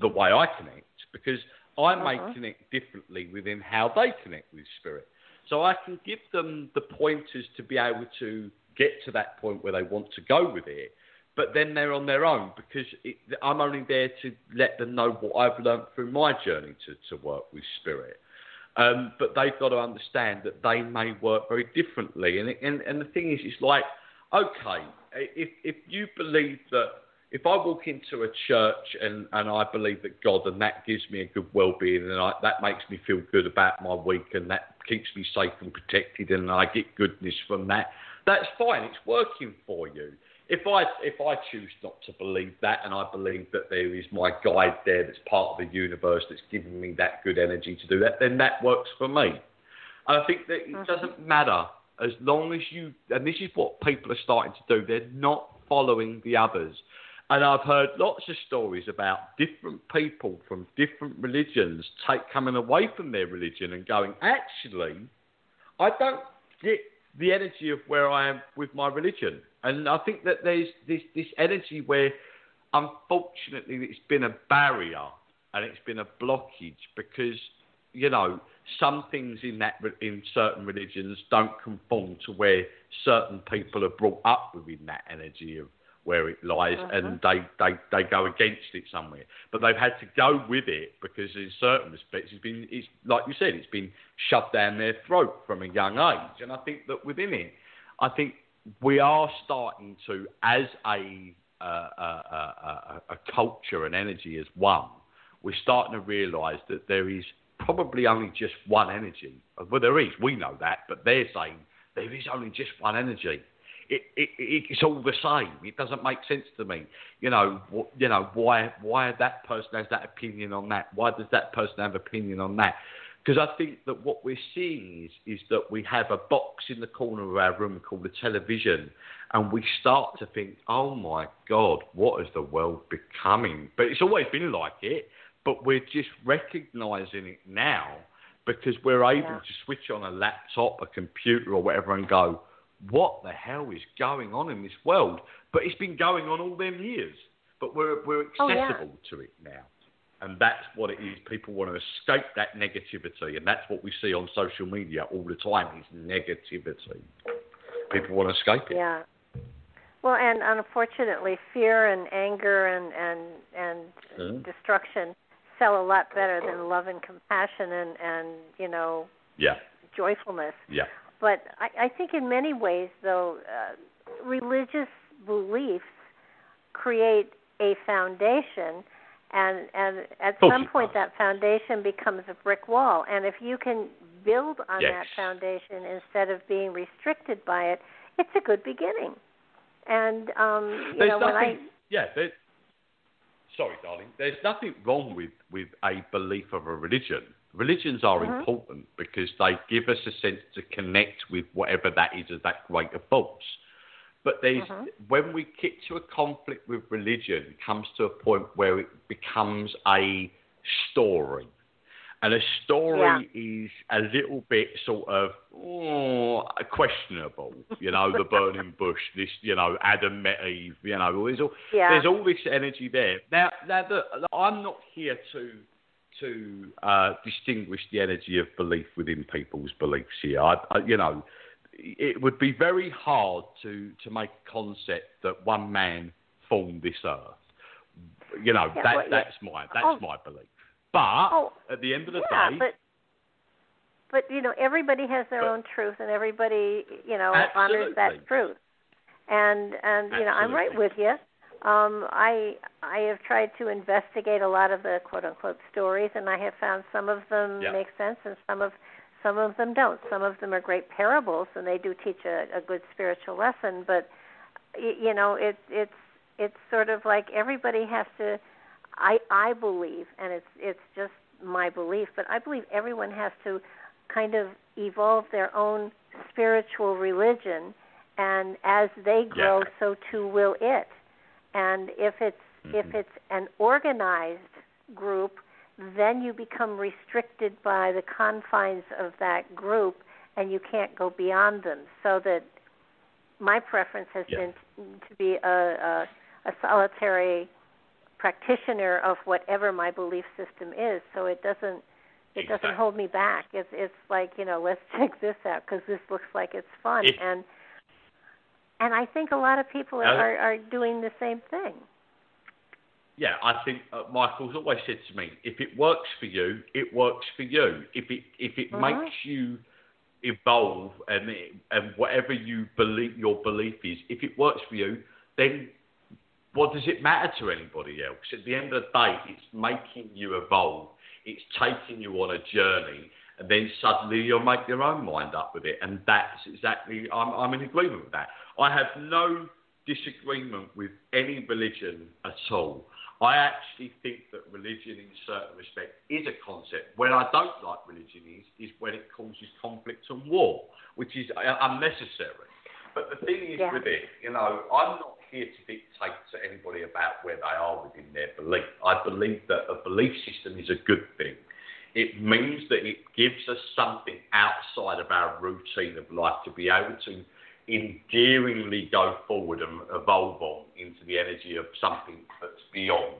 the way I connect because I may uh-huh. connect differently within how they connect with spirit. So I can give them the pointers to be able to get to that point where they want to go with it but then they're on their own because it, I'm only there to let them know what I've learned through my journey to, to work with spirit. Um, but they've got to understand that they may work very differently. And, and, and the thing is, it's like, okay, if, if you believe that, if I walk into a church and, and I believe that God and that gives me a good well-being and I, that makes me feel good about my week and that keeps me safe and protected and I get goodness from that, that's fine. It's working for you if I if I choose not to believe that, and I believe that there is my guide there that's part of the universe that's giving me that good energy to do that, then that works for me. And I think that it doesn't matter as long as you, and this is what people are starting to do. They're not following the others. And I've heard lots of stories about different people from different religions take coming away from their religion and going, actually, I don't get the energy of where I am with my religion. And I think that there's this, this energy where, unfortunately, it's been a barrier and it's been a blockage because, you know, some things in that in certain religions don't conform to where certain people are brought up within that energy of where it lies uh-huh. and they, they, they go against it somewhere. But they've had to go with it because in certain respects it's been it's like you said, it's been shoved down their throat from a young age. And I think that within it I think we are starting to, as a, uh, a, a, a culture and energy as one, we're starting to realise that there is probably only just one energy. Well, there is, we know that, but they're saying there is only just one energy. It, it, it's all the same. It doesn't make sense to me. You know, you know why why that person has that opinion on that? Why does that person have opinion on that? Because I think that what we're seeing is, is that we have a box in the corner of our room called the television, and we start to think, oh my God, what is the world becoming? But it's always been like it, but we're just recognizing it now because we're able yeah. to switch on a laptop, a computer, or whatever and go, what the hell is going on in this world? But it's been going on all them years, but we're, we're accessible oh, yeah. to it now. And that's what it is. People want to escape that negativity, and that's what we see on social media all the time is negativity. People want to escape it. Yeah. Well, and unfortunately, fear and anger and and and mm-hmm. destruction sell a lot better than love and compassion and and you know yeah joyfulness. Yeah. But I, I think in many ways, though, uh, religious beliefs create a foundation and and at oh, some point that foundation becomes a brick wall. And if you can build on yes. that foundation instead of being restricted by it it's a good beginning. And um you there's know nothing, when i yeah there's, sorry darling there's nothing wrong with with a belief of a religion religions are mm-hmm. important because they give us a sense to connect with whatever that is as that greater force but there's uh-huh. when we get to a conflict with religion, it comes to a point where it becomes a story. And a story yeah. is a little bit sort of oh, questionable, you know, the burning <laughs> bush, this, you know, Adam met Eve, you know, there's all, yeah. there's all this energy there. Now, now the, I'm not here to to uh, distinguish the energy of belief within people's beliefs here. I, I, you know, it would be very hard to, to make a concept that one man formed this earth. You know, yeah, that, well, that's yeah. my that's oh. my belief. But oh, at the end of the yeah, day, but but you know, everybody has their but, own truth, and everybody you know absolutely. honors that truth. And and you know, I'm right with you. Um, I I have tried to investigate a lot of the quote unquote stories, and I have found some of them yeah. make sense, and some of some of them don't. Some of them are great parables, and they do teach a, a good spiritual lesson. But you know, it, it's it's sort of like everybody has to. I I believe, and it's it's just my belief, but I believe everyone has to kind of evolve their own spiritual religion, and as they grow, yeah. so too will it. And if it's mm-hmm. if it's an organized group then you become restricted by the confines of that group and you can't go beyond them. So that my preference has yeah. been to be a, a, a solitary practitioner of whatever my belief system is. So it doesn't it exactly. doesn't hold me back. It's it's like you know let's <laughs> check this out because this looks like it's fun it, and and I think a lot of people are, are are doing the same thing yeah, I think uh, Michael's always said to me, if it works for you, it works for you. If it if it uh-huh. makes you evolve and it, and whatever you believe your belief is, if it works for you, then what does it matter to anybody else? At the end of the day, it's making you evolve. It's taking you on a journey, and then suddenly you'll make your own mind up with it. And that's exactly I'm I'm in agreement with that. I have no disagreement with any religion at all. I actually think that religion, in certain respect, is a concept. Where I don't like religion is, is when it causes conflict and war, which is uh, unnecessary. But the thing is yeah. with it, you know, I'm not here to dictate to anybody about where they are within their belief. I believe that a belief system is a good thing. It means that it gives us something outside of our routine of life to be able to endearingly go forward and evolve on into the energy of something that's beyond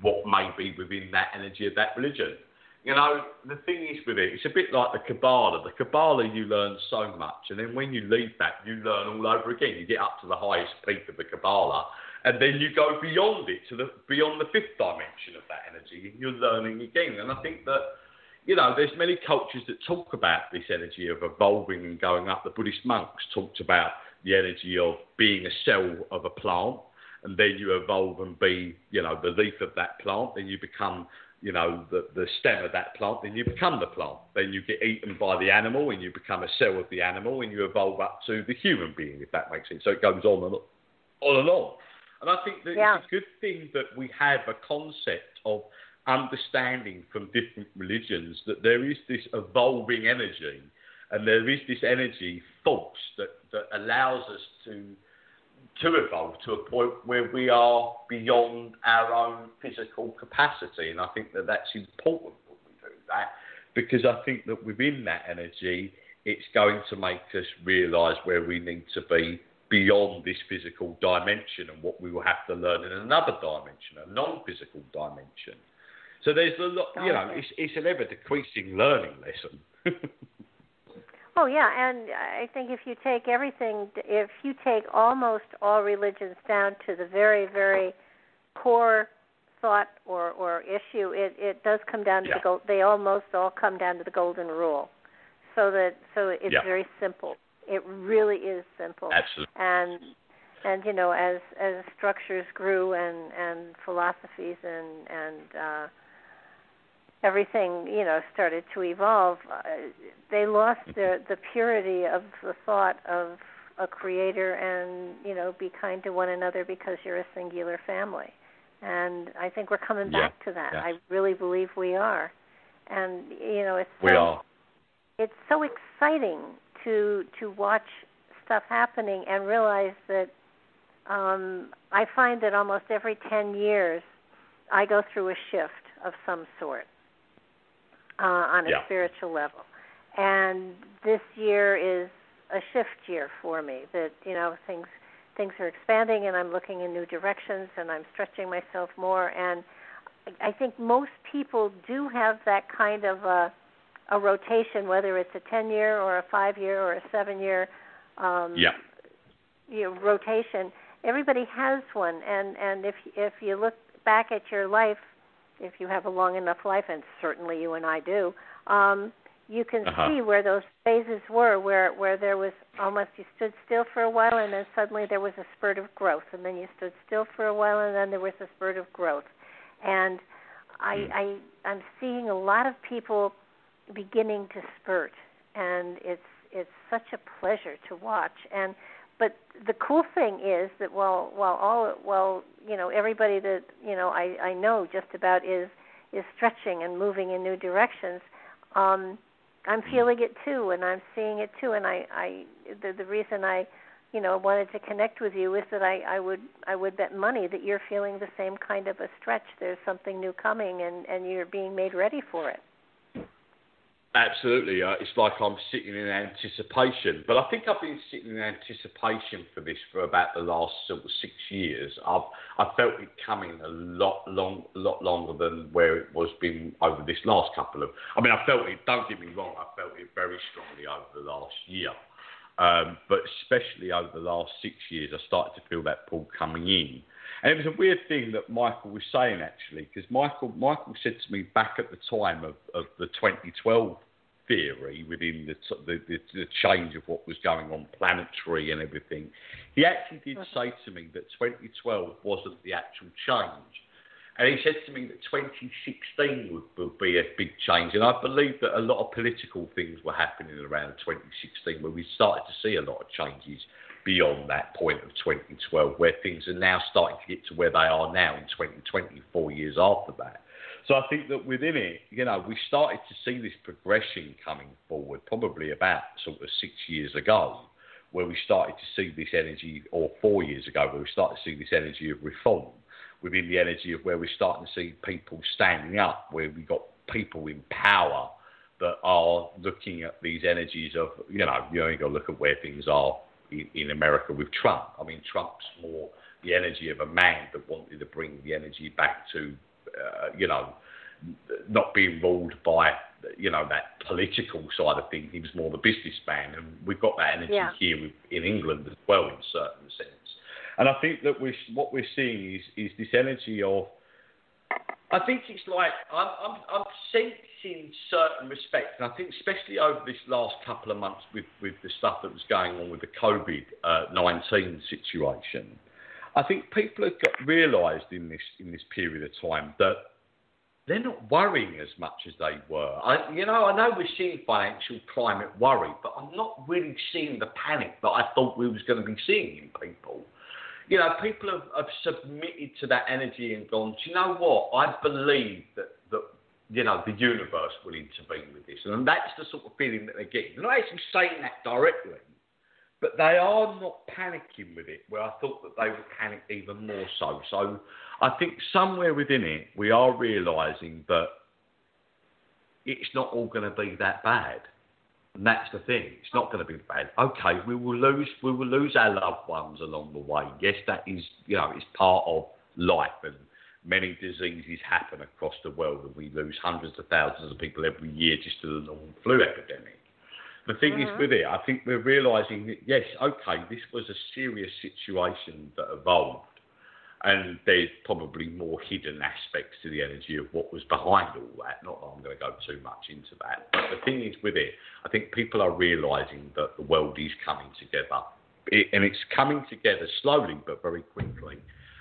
what may be within that energy of that religion. You know, the thing is with it, it's a bit like the Kabbalah. The Kabbalah, you learn so much, and then when you leave that, you learn all over again. You get up to the highest peak of the Kabbalah, and then you go beyond it to the beyond the fifth dimension of that energy, you're learning again. And I think that you know, there's many cultures that talk about this energy of evolving and going up. The Buddhist monks talked about the energy of being a cell of a plant, and then you evolve and be, you know, the leaf of that plant. Then you become you know, the, the stem of that plant, then you become the plant. Then you get eaten by the animal and you become a cell of the animal and you evolve up to the human being, if that makes sense. So it goes on and on and on. And I think that yeah. it's a good thing that we have a concept of understanding from different religions that there is this evolving energy and there is this energy force that, that allows us to to evolve to a point where we are beyond our own physical capacity. And I think that that's important that we do that because I think that within that energy, it's going to make us realise where we need to be beyond this physical dimension and what we will have to learn in another dimension, a non-physical dimension. So there's a lot, you know, it's, it's an ever decreasing learning lesson. <laughs> Oh yeah, and I think if you take everything, if you take almost all religions down to the very, very core thought or or issue, it it does come down to yeah. the gold. They almost all come down to the golden rule. So that so it's yeah. very simple. It really is simple. Absolutely. And and you know as as structures grew and and philosophies and and uh everything you know started to evolve, uh, they lost the the purity of the thought of a creator and you know be kind to one another because you're a singular family. And I think we're coming yeah. back to that. Yeah. I really believe we are. And you know, it's we so, are. It's so exciting to to watch stuff happening and realize that um I find that almost every 10 years I go through a shift of some sort uh, on a yeah. spiritual level. And this year is a shift year for me. That you know things things are expanding, and I'm looking in new directions, and I'm stretching myself more. And I think most people do have that kind of a, a rotation, whether it's a 10 year or a five year or a seven year um, yeah. you know, rotation. Everybody has one, and and if if you look back at your life if you have a long enough life, and certainly you and I do, um, you can uh-huh. see where those phases were, where where there was almost you stood still for a while, and then suddenly there was a spurt of growth, and then you stood still for a while, and then there was a spurt of growth, and I, mm. I I'm seeing a lot of people beginning to spurt, and it's it's such a pleasure to watch, and but the cool thing is that while while all while you know everybody that you know I I know just about is is stretching and moving in new directions um I'm mm. feeling it too and I'm seeing it too. And I I the the reason I you know wanted to connect with you is that I I would I would bet money that you're feeling the same kind of a stretch. There's something new coming and and you're being made ready for it Absolutely, uh, it's like I'm sitting in anticipation. But I think I've been sitting in anticipation for this for about the last sort of six years. I've I felt it coming a lot long, lot longer than where it was been over this last couple of. I mean, I felt it. Don't get me wrong, I felt it very strongly over the last year. Um, but especially over the last six years, I started to feel that pull coming in. And it was a weird thing that Michael was saying actually, because Michael Michael said to me back at the time of, of the 2012 theory within the, the, the, the change of what was going on planetary and everything, he actually did say to me that 2012 wasn't the actual change. And he said to me that 2016 would, would, be a big change. And I believe that a lot of political things were happening around 2016 where we started to see a lot of changes beyond that point of 2012, where things are now starting to get to where they are now in 2020, four years after that. So I think that within it, you know, we started to see this progression coming forward probably about sort of six years ago, where we started to see this energy, or four years ago, where we started to see this energy of reform within the energy of where we're starting to see people standing up, where we've got people in power that are looking at these energies of, you know, you only got to look at where things are in, in America with Trump. I mean, Trump's more the energy of a man that wanted to bring the energy back to, uh, you know, not being ruled by, you know, that political side of things. He was more the businessman, and we've got that energy yeah. here in England as well, in certain sense. And I think that we're, what we're seeing is, is this energy of I think it's like I'm, I'm, I'm sensing certain respect, and I think especially over this last couple of months with, with the stuff that was going on with the COVID uh, nineteen situation, I think people have got realised in this in this period of time that they're not worrying as much as they were. I, you know, I know we're seeing financial climate worry, but I'm not really seeing the panic that I thought we was going to be seeing in people. You know, people have, have submitted to that energy and gone, do you know what? I believe that, that, you know, the universe will intervene with this. And that's the sort of feeling that they're getting. They're not actually saying that directly, but they are not panicking with it, where I thought that they would panic even more so. So I think somewhere within it, we are realizing that it's not all going to be that bad. And that's the thing. It's not going to be bad. Okay, we will lose we will lose our loved ones along the way. Yes, that is you know, it's part of life and many diseases happen across the world and we lose hundreds of thousands of people every year just to the normal flu epidemic. The thing mm-hmm. is with it, I think we're realising that yes, okay, this was a serious situation that evolved and there's probably more hidden aspects to the energy of what was behind all that. Not that I'm going to go too much into that, but the thing is with it, I think people are realising that the world is coming together, it, and it's coming together slowly but very quickly.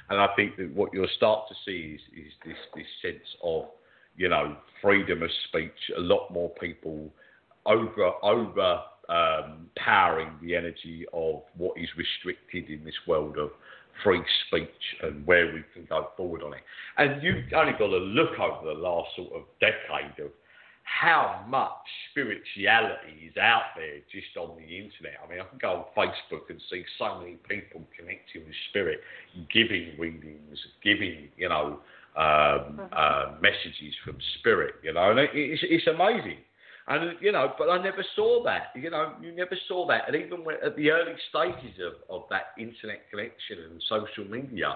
And I think that what you'll start to see is, is this this sense of you know freedom of speech. A lot more people over over um, powering the energy of what is restricted in this world of free speech and where we can go forward on it. And you've only got to look over the last sort of decade of how much spirituality is out there just on the internet. I mean, I can go on Facebook and see so many people connecting with spirit, giving readings, giving, you know, um, mm-hmm. uh, messages from spirit, you know, and it's, it's amazing. And you know, but I never saw that. You know, you never saw that. And even when, at the early stages of, of that internet connection and social media,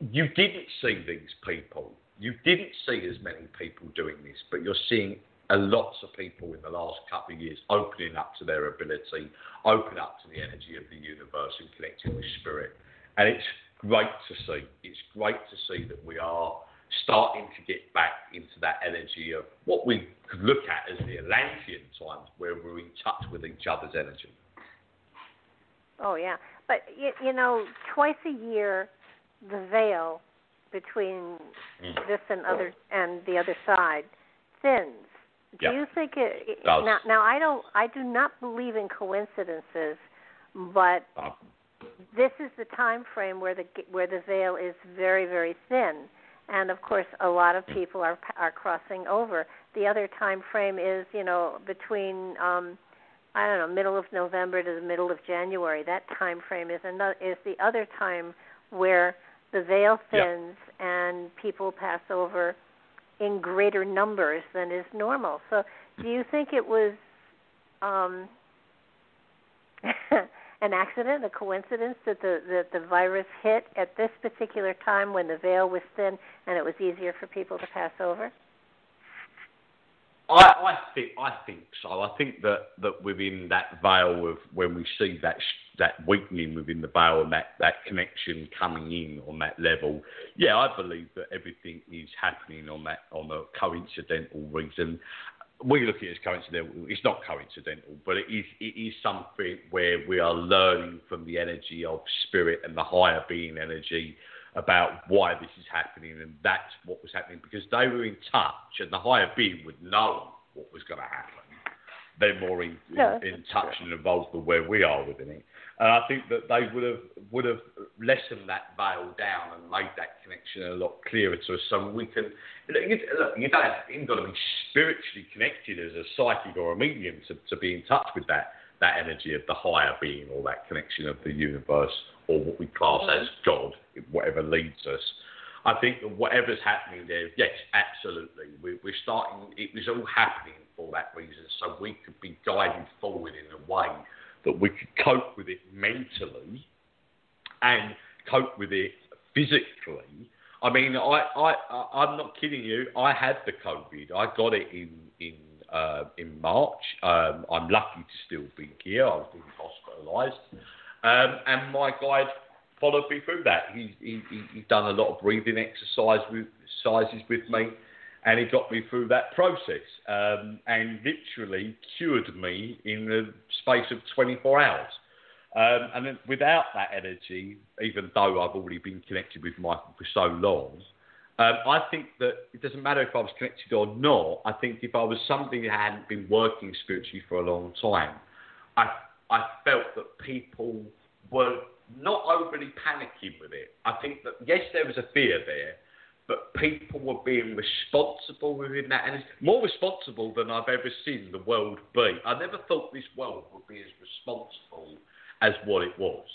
you didn't see these people. You didn't see as many people doing this, but you're seeing a lots of people in the last couple of years opening up to their ability, open up to the energy of the universe and connecting with spirit. And it's great to see. It's great to see that we are starting to get back into that energy of what we could look at as the Atlantean times, where we're in touch with each other's energy. Oh yeah, but you, you know, twice a year, the veil between mm. this and other and the other side thins. Do yep. you think it, it now? Now I don't. I do not believe in coincidences, but uh, this is the time frame where the where the veil is very very thin and of course a lot of people are are crossing over. The other time frame is you know between um i don't know middle of november to the middle of january. That time frame is another is the other time where the veil thins yep. and people pass over in greater numbers than is normal. So do you think it was um <laughs> an accident, a coincidence that the that the virus hit at this particular time when the veil was thin and it was easier for people to pass over? I, I think I think so. I think that, that within that veil of when we see that that weakening within the veil and that, that connection coming in on that level, yeah, I believe that everything is happening on that on a coincidental reason we look at it as coincidental. It's not coincidental, but it is it is something where we are learning from the energy of spirit and the higher being energy about why this is happening, and that's what was happening because they were in touch, and the higher being would know what was going to happen. They're more in, in, in touch and involved with where we are within it. And I think that they would have would have lessened that veil down and made that connection a lot clearer to us, so we can look. You don't have, you've got to be spiritually connected as a psychic or a medium to, to be in touch with that that energy of the higher being or that connection of the universe or what we class mm-hmm. as God, whatever leads us. I think that whatever's happening there, yes, absolutely. We, we're starting. It was all happening for that reason, so we could be guided forward in a way that we could cope with it mentally and cope with it physically. I mean, I, I, I'm not kidding you. I had the COVID. I got it in in uh, in March. Um, I'm lucky to still be here. I was being hospitalised, um, and my guide followed me through that. He, he, he's done a lot of breathing exercise with, exercises with me and he got me through that process um, and literally cured me in the space of 24 hours. Um, and then without that energy, even though I've already been connected with Michael for so long, Um, I think that it doesn't matter if I was connected or not. I think if I was somebody that hadn't been working spiritually for a long time, I I felt that people were not overly panicking with it. I think that yes, there was a fear there, but people were being responsible within that, and more responsible than I've ever seen the world be. I never thought this world would be as responsible as what it was.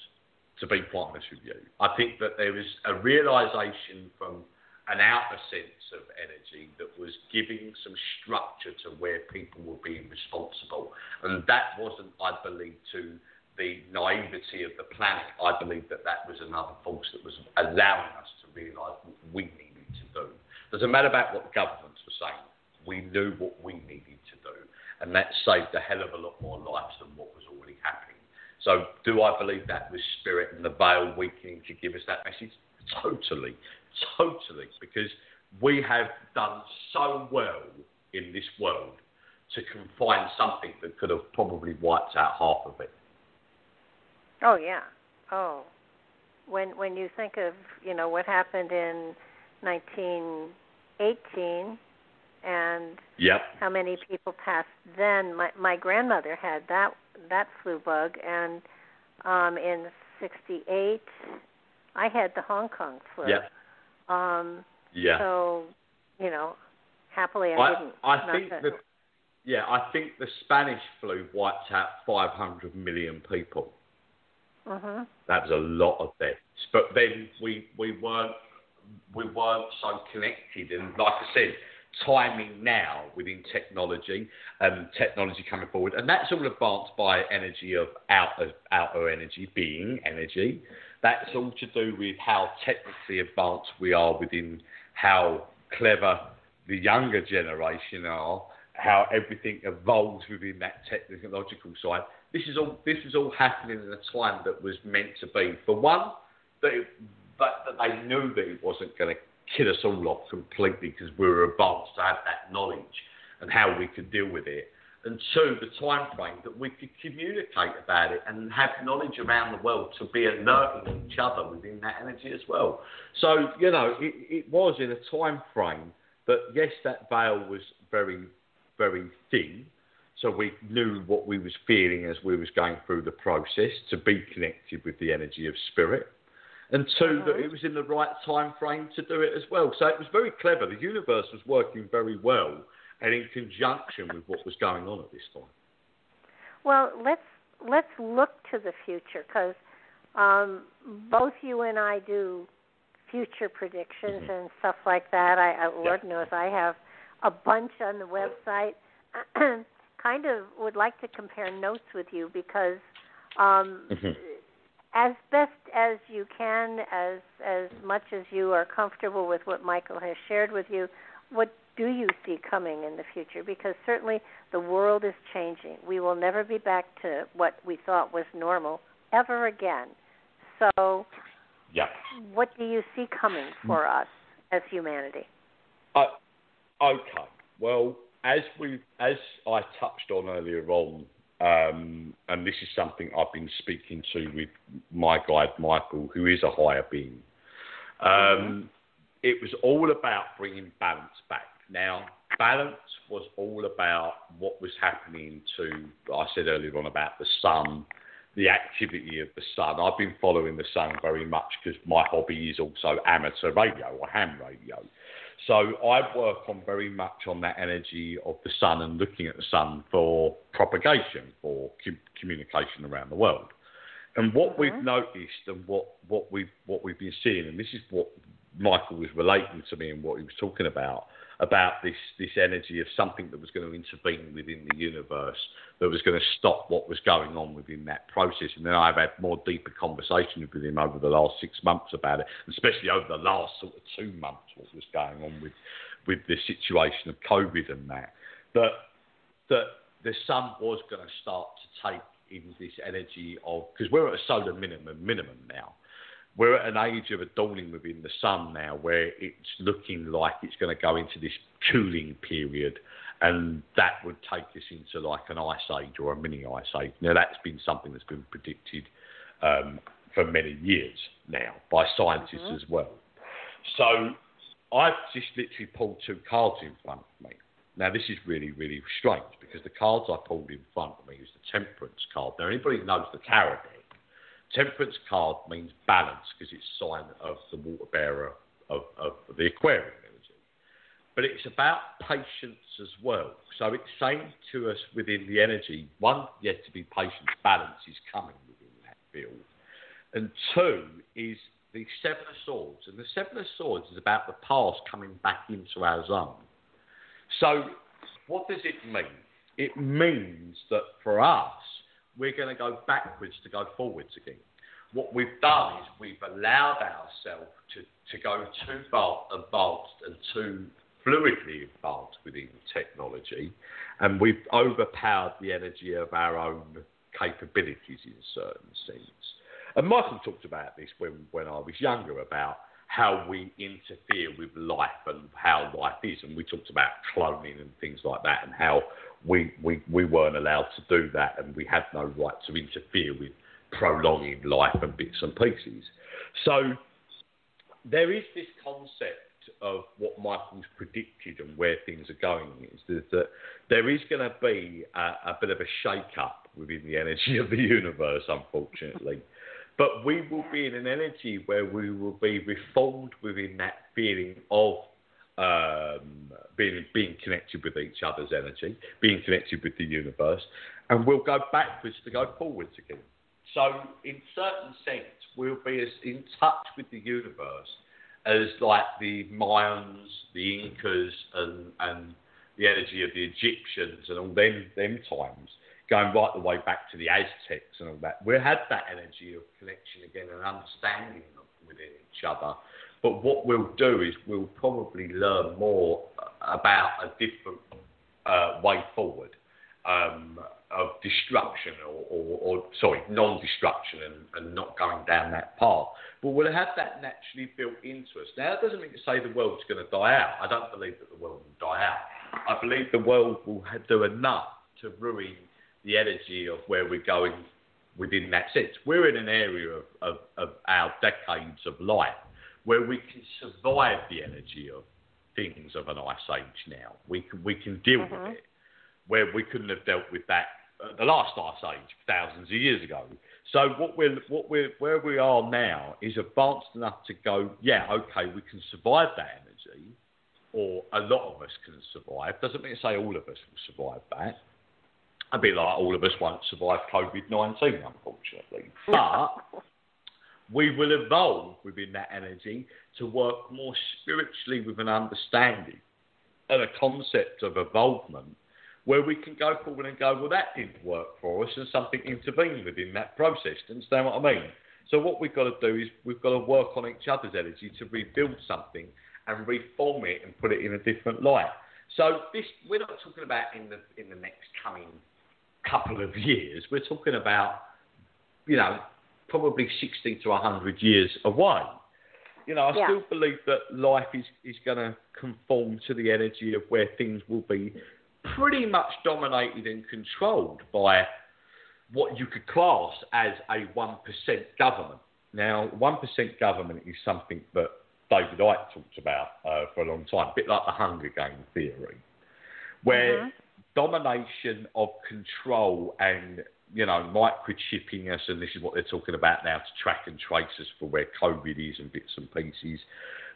To be quite honest with you, I think that there was a realization from an outer sense of energy that was giving some structure to where people were being responsible. And that wasn't, I believe, to the naivety of the planet. I believe that that was another force that was allowing us to realise what we do. Doesn't matter about what the governments were saying. We knew what we needed to do, and that saved a hell of a lot more lives than what was already happening. So, do I believe that was spirit and the veil weakening to give us that message? Totally. Totally, because we have done so well in this world to confine something that could have probably wiped out half of it. Oh yeah. Oh, when when you think of you know what happened in 1918 and yep. how many people passed then. My my grandmother had that that flu bug, and um, in '68 I had the Hong Kong flu. Yep. Um, yeah. So, you know, happily I, I didn't. I think that. Yeah, I think the Spanish flu wiped out 500 million people. Mm-hmm. That was a lot of deaths. But then we we weren't we weren't so connected, and like I said, timing now within technology and technology coming forward, and that's all advanced by energy of outer outer energy being energy. That's all to do with how technically advanced we are within how clever the younger generation are, how everything evolves within that technological side. This is all this is all happening in a time that was meant to be. For one, that, it, that, that they knew that it wasn't going to kill us all off completely because we were advanced to have that knowledge and how we could deal with it and two, the time frame that we could communicate about it and have knowledge around the world to be alerting each other within that energy as well. So, you know, it, it was in a time frame that, yes, that veil was very, very thin. So we knew what we was feeling as we was going through the process to be connected with the energy of spirit. And 2 mm-hmm. that it was in the right time frame to do it as well. So it was very clever. The universe was working very well and in conjunction with what was going on at this time. Well, let's let's look to the future because um, both you and I do future predictions mm-hmm. and stuff like that. I, I Lord yeah. knows I have a bunch on the website. <clears throat> kind of would like to compare notes with you because um, mm-hmm. As best as you can, as as much as you are comfortable with what Michael has shared with you, what do you see coming in the future? Because certainly the world is changing. We will never be back to what we thought was normal ever again. So, yeah. what do you see coming for us as humanity? Uh, okay. Well, as we as I touched on earlier on, um, and this is something I've been speaking to with my guide Michael, who is a higher being. Um, mm-hmm. It was all about bringing balance back now, balance was all about what was happening to, I said earlier on about the sun, the activity of the sun. I've been following the sun very much because my hobby is also amateur radio or ham radio. So I work on very much on that energy of the sun and looking at the sun for propagation, for com- communication around the world. And what mm-hmm. we've noticed and what, what we've what we've been seeing, and this is what Michael was relating to me and what he was talking about, about this, this energy of something that was going to intervene within the universe, that was going to stop what was going on within that process. And then I've had more deeper conversations with him over the last six months about it, especially over the last sort of two months, what was going on with, with the situation of COVID and that. That, that the sun was going to start to take in this energy of, because we're at a solar minimum, minimum now we're at an age of a dawning within the sun now where it's looking like it's going to go into this cooling period and that would take us into like an ice age or a mini ice age. Now that's been something that's been predicted um, for many years now by scientists mm-hmm. as well. So I've just literally pulled two cards in front of me. Now, this is really, really strange because the cards I pulled in front of me is the Temperance card. Now, anybody who knows the tarot deck, Temperance card means balance because it's sign of the water bearer of, of the Aquarian energy. But it's about patience as well. So it's saying to us within the energy, one, yet to be patient, balance is coming within that field. And two is the Seven of Swords. And the Seven of Swords is about the past coming back into our zone. So, what does it mean? It means that for us, we're going to go backwards to go forwards again. What we've done is we've allowed ourselves to, to go too far advanced and too fluidly advanced within technology, and we've overpowered the energy of our own capabilities in certain sense. And Michael talked about this when, when I was younger about how we interfere with life and how life is. And we talked about cloning and things like that and how we, we, we weren't allowed to do that and we had no right to interfere with prolonging life and bits and pieces. So there is this concept of what Michael's predicted and where things are going is that, there is going to be a, a bit of a shake up within the energy of the universe, unfortunately. But we will be in an energy where we will be reformed within that feeling of um, being, being connected with each other's energy, being connected with the universe, and we'll go backwards to go forwards again. So, in certain sense, we'll be as in touch with the universe as like the Mayans, the Incas, and, and the energy of the Egyptians and all them them times going right the way back to the Aztecs and all that. We had that energy of connection again and understanding within each other. But what we'll do is we'll probably learn more about a different uh, way forward um, of destruction or, or, or sorry, non-destruction and, and, not going down that path. But we'll have that naturally built into us. Now, that doesn't mean to say the world's going to die out. I don't believe that the world will die out. I believe the world will do enough to ruin the energy of where we're going within that sense. We're in an area of, of, of our decades of life where we can survive the energy of things of an ice age now. We can, we can deal mm-hmm. with it where we couldn't have dealt with that uh, the last ice age thousands of years ago. So what we're what we're where we are now is advanced enough to go, yeah, okay, we can survive that energy, or a lot of us can survive. Doesn't mean to say all of us will survive that a bit like all of us won't survive COVID 19, unfortunately. <laughs> But we will evolve within that energy to work more spiritually with an understanding and a concept of evolvement where we can go forward and go, well, that didn't work for us, and something intervened within that process. Do you understand what I mean? So, what we've got to do is we've got to work on each other's energy to rebuild something and reform it and put it in a different light. So, this we're not talking about in the in the next coming couple of years. We're talking about, you know, probably 60 to 100 years away. You know, I yeah. still believe that life is, is going to conform to the energy of where things will be pretty much dominated and controlled by what you could class as a 1% government. Now, 1% government is something that David Icke talked about uh, for a long time, a bit like the Hunger Game theory, where mm-hmm domination of control and you know microchipping us, and this is what they're talking about now to track and trace us for where COVID is and bits and pieces.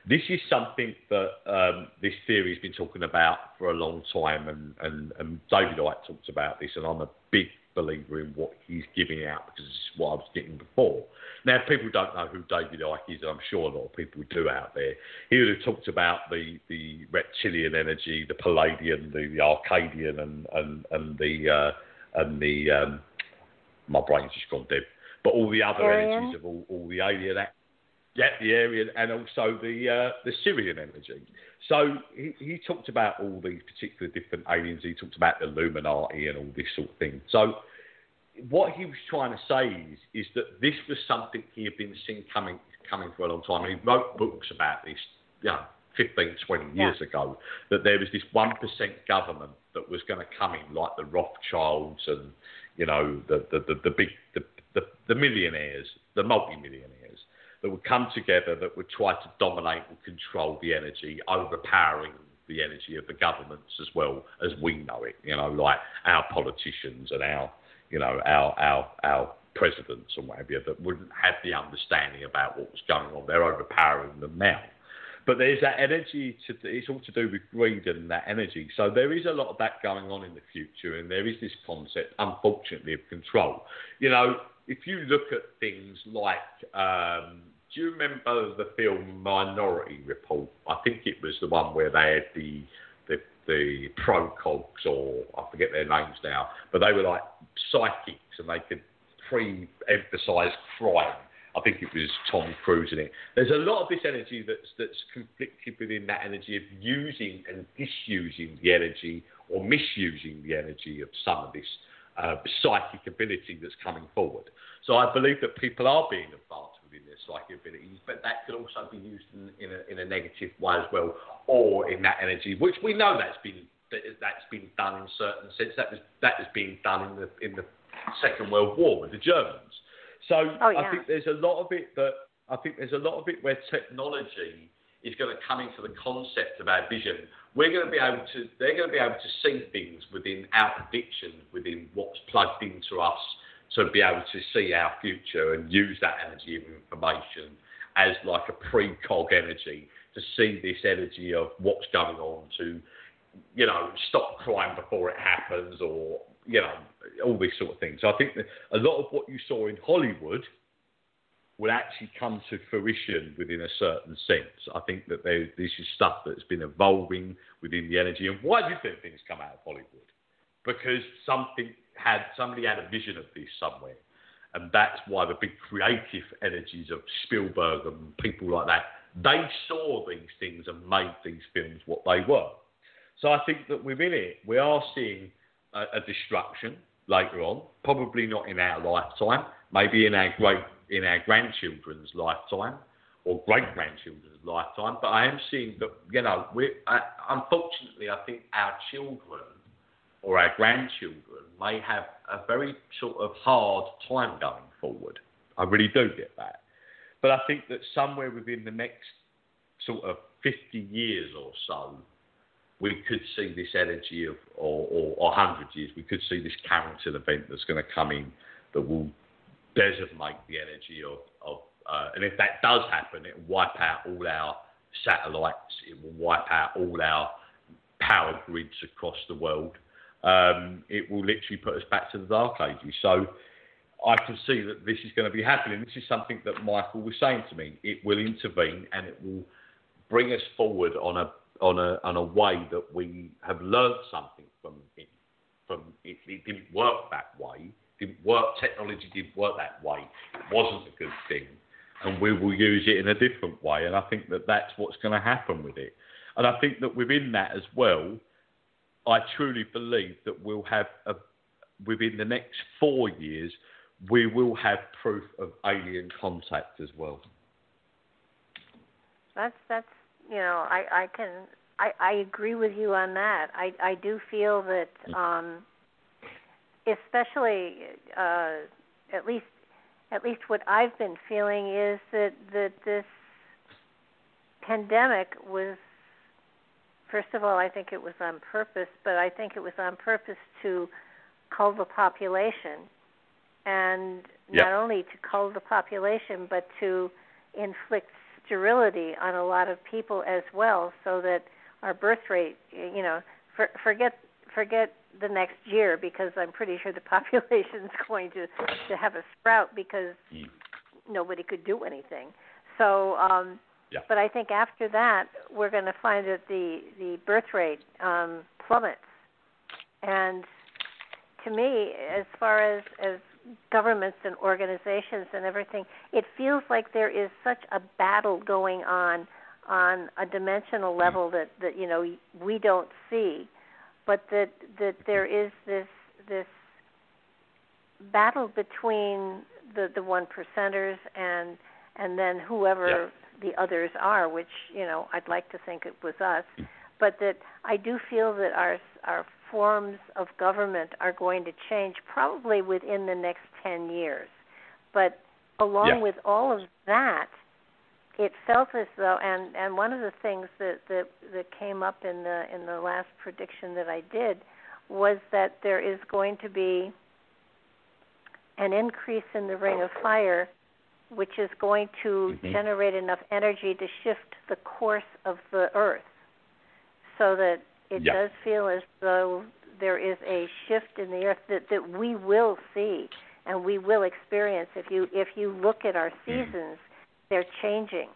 This is something that um, this theory has been talking about for a long time, and, and, and David Icke talks about this, and I'm a big believer in what he's giving out because it's what I was getting before. Now, people don't know who David Icke is, and I'm sure a lot of people do out there. He would have talked about the, the reptilian energy, the Pleiadian, the, the Arcadian, and and and the uh, and the um, my brain's just gone dead. But all the other Aryan. energies of all, all the alien, that, yeah, the Aryan, and also the uh, the Sirian energy. So he, he talked about all these particular different aliens. He talked about the Illuminati and all this sort of thing. So what he was trying to say is, is that this was something he had been seeing coming coming for a long time. he wrote books about this, you know, 15, 20 years yeah. ago, that there was this 1% government that was going to come in, like the Rothschilds and, you know, the, the, the, the big, the, the, the millionaires, the multi-millionaires, that would come together that would try to dominate and control the energy, overpowering the energy of the governments as well as we know it. You know, like our politicians and our, you know, our our our presidents and whatever that wouldn't have the understanding about what was going on. They're overpowering them now. But there's that energy. To, it's all to do with greed and that energy. So there is a lot of that going on in the future, and there is this concept, unfortunately, of control. You know, if you look at things like, um, do you remember the film Minority Report? I think it was the one where they had the the, the precogs, or I forget their names now, but they were like psychics, and they could pre-emphasise crime I think it was Tom Cruise in it. There's a lot of this energy that's that's conflicted within that energy of using and disusing the energy or misusing the energy of some of this uh, psychic ability that's coming forward. So I believe that people are being advanced within their psychic abilities, but that could also be used in, in, a, in a negative way as well, or in that energy, which we know that's been that, that's been done in certain sense. That was that has been done in the in the Second World War with the Germans. So oh, yeah. I think there's a lot of it that I think there's a lot of it where technology is going to come into the concept of our vision. We're going to be able to, they're going to be able to see things within our prediction, within what's plugged into us, to be able to see our future and use that energy of information as like a precog energy to see this energy of what's going on to, you know, stop crime before it happens or you know, all these sort of things. So I think that a lot of what you saw in Hollywood will actually come to fruition within a certain sense. I think that there, this is stuff that's been evolving within the energy. And why you think things come out of Hollywood? Because something had somebody had a vision of this somewhere, and that's why the big creative energies of Spielberg and people like that they saw these things and made these films what they were. So I think that within it, we are seeing a, a destruction later on, probably not in our lifetime, maybe in our great in our grandchildren's lifetime or great grandchildren's lifetime. But I am seeing that you know, we uh, unfortunately, I think our children or our grandchildren may have a very sort of hard time going forward. I really do get that. But I think that somewhere within the next sort of 50 years or so, we could see this energy of, or, or, or 100 years, we could see this Carrington event that's going to come in that will decimate the energy of, of uh, and if that does happen, it will wipe out all our satellites, it will wipe out all our power grids across the world. Um, it will literally put us back to the dark ages. So I can see that this is going to be happening. This is something that Michael was saying to me. It will intervene and it will bring us forward on a on a on a way that we have learned something from it. From it, it didn't work that way. It didn't work. Technology didn't work that way. It wasn't a good thing, and we will use it in a different way. And I think that that's what's going to happen with it. And I think that within that as well, I truly believe that we'll have a, within the next four years, we will have proof of alien contact as well. That's that's you know, I I can I I agree with you on that. I I do feel that mm. um especially uh at least at least what I've been feeling is that that this pandemic was first of all I think it was on purpose, but I think it was on purpose to cull the population and yep. not only to cull the population but to inflict sterility on a lot of people as well, so that our birth rate, you know, for, forget forget the next year because I'm pretty sure the <laughs> population is going to to have a sprout because mm. nobody could do anything. So, um, yeah. but I think after that we're going to find that the the birth rate um, plummets, and to me, as far as as governments and organizations and everything, it feels like there is such a battle going on on a dimensional mm. level that that you know we don't see, but that that there is this this battle between the the one percenters and and then whoever yeah. the others are, which you know I'd like to think it was us, mm. but that I do feel that our our forms of government are going to change probably within the next 10 years. But along yeah. with all of that, it felt as though, and and one of the things that that that came up in the in the last prediction that I did was that there is going to be an increase in the ring of fire, which is going to mm-hmm. generate enough energy to shift the course of the Earth, so that it yeah. does feel as though there is a shift in the Earth that that we will see and we will experience. If you if you look at our mm. seasons, they're changing.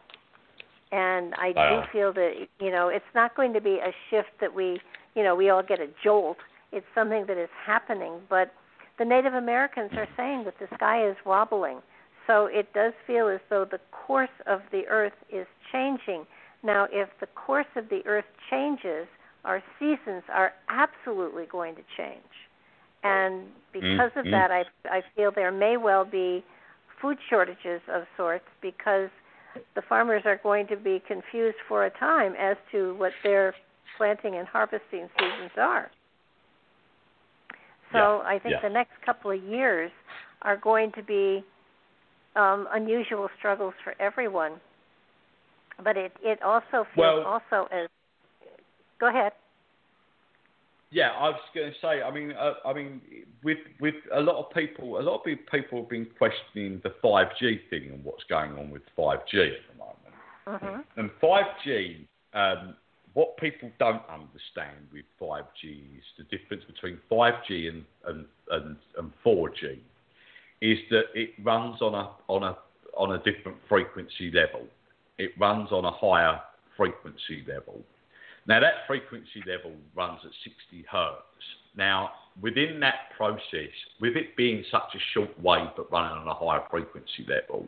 And I do feel that you know it's not going to be a shift that we you know we all get a jolt. It's something that is happening, but the Native Americans are saying that the sky is wobbling. So it does feel as though the course of the earth is changing. Now, if the course of the earth changes, our seasons are absolutely going to change. And because mm-hmm. of that, I, I feel there may well be food shortages of sorts because the farmers are going to be confused for a time as to what their planting and harvesting seasons are. So yeah, I think yeah. the next couple of years are going to be um, unusual struggles for everyone. But it it also feels well, also as go ahead. Yeah, I was going to say. I mean, uh, I mean, with with a lot of people, a lot of people have been questioning the 5G thing and what's going on with 5G at the moment. Mm-hmm. And 5G, um, what people don't understand with 5G is the difference between 5G and and, and, and 4G is that it runs on a on a on a different frequency level. It runs on a higher frequency level. Now, that frequency level runs at 60 hertz. Now, within that process, with it being such a short wave but running on a higher frequency level,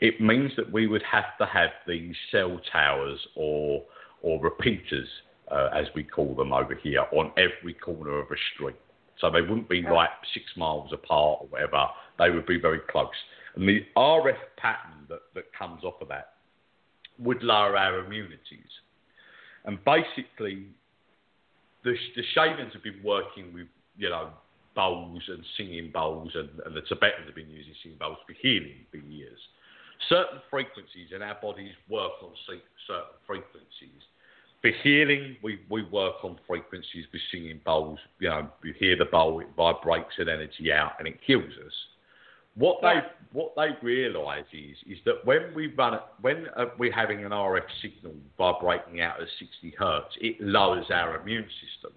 it means that we would have to have these cell towers or, or repeaters, uh, as we call them over here, on every corner of a street. So they wouldn't be like six miles apart or whatever, they would be very close. And the RF pattern that, that comes off of that would lower our immunities. And basically, the, the have been working with, you know, bowls and singing bowls, and, and the Tibetans have been using singing bowls for healing for years. Certain frequencies in our bodies work on certain frequencies. For healing, we, we work on frequencies with singing bowls. You know, you hear the bowl, it vibrates an energy out, and it heals us. What they what they realise is is that when we run when uh, we're having an RF signal vibrating out at 60 hertz, it lowers our immune system.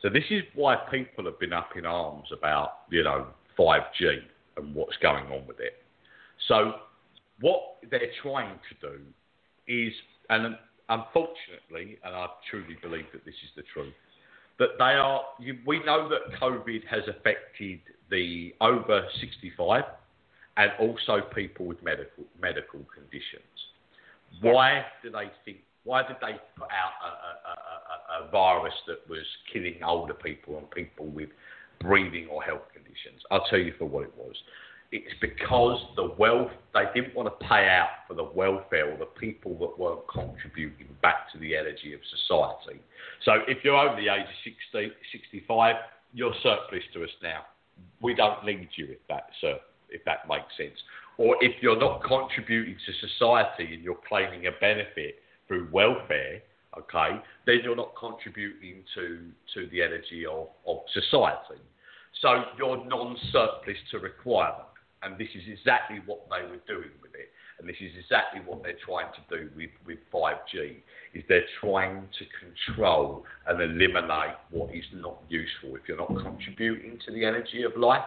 So this is why people have been up in arms about you know 5G and what's going on with it. So what they're trying to do is, and unfortunately, and I truly believe that this is the truth, that they are. You, we know that COVID has affected the over 65 and also people with medical medical conditions. Why do they think? Why did they put out a, a, a, a virus that was killing older people and people with breathing or health conditions? I'll tell you for what it was. It's because the wealth they didn't want to pay out for the welfare or the people that weren't contributing back to the energy of society. So if you're over the age of 60, 65, you're surplus to us now. We don't need you if that, sir, if that makes sense. Or if you're not contributing to society and you're claiming a benefit through welfare, okay, then you're not contributing to, to the energy of, of society. So you're non-surplus to requirement. And this is exactly what they were doing with it. And this is exactly what they're trying to do with, with 5G, is they're trying to control and eliminate what is not useful. If you're not contributing to the energy of life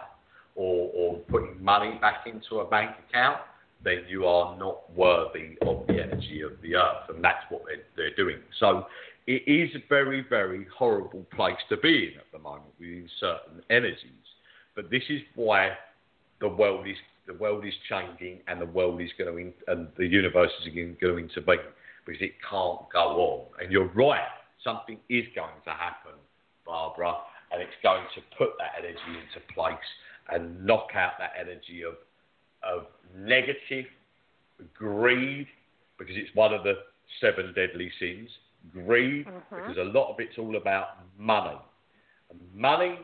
or, or putting money back into a bank account, then you are not worthy of the energy of the earth. And that's what they're, they're doing. So it is a very, very horrible place to be in at the moment with certain energies. But this is why the world is the world is changing and the world is going and the universe is going to intervene because it can't go on. And you're right, something is going to happen, Barbara, and it's going to put that energy into place and knock out that energy of of negative greed because it's one of the seven deadly sins. Greed, mm-hmm. because a lot of it's all about money. And money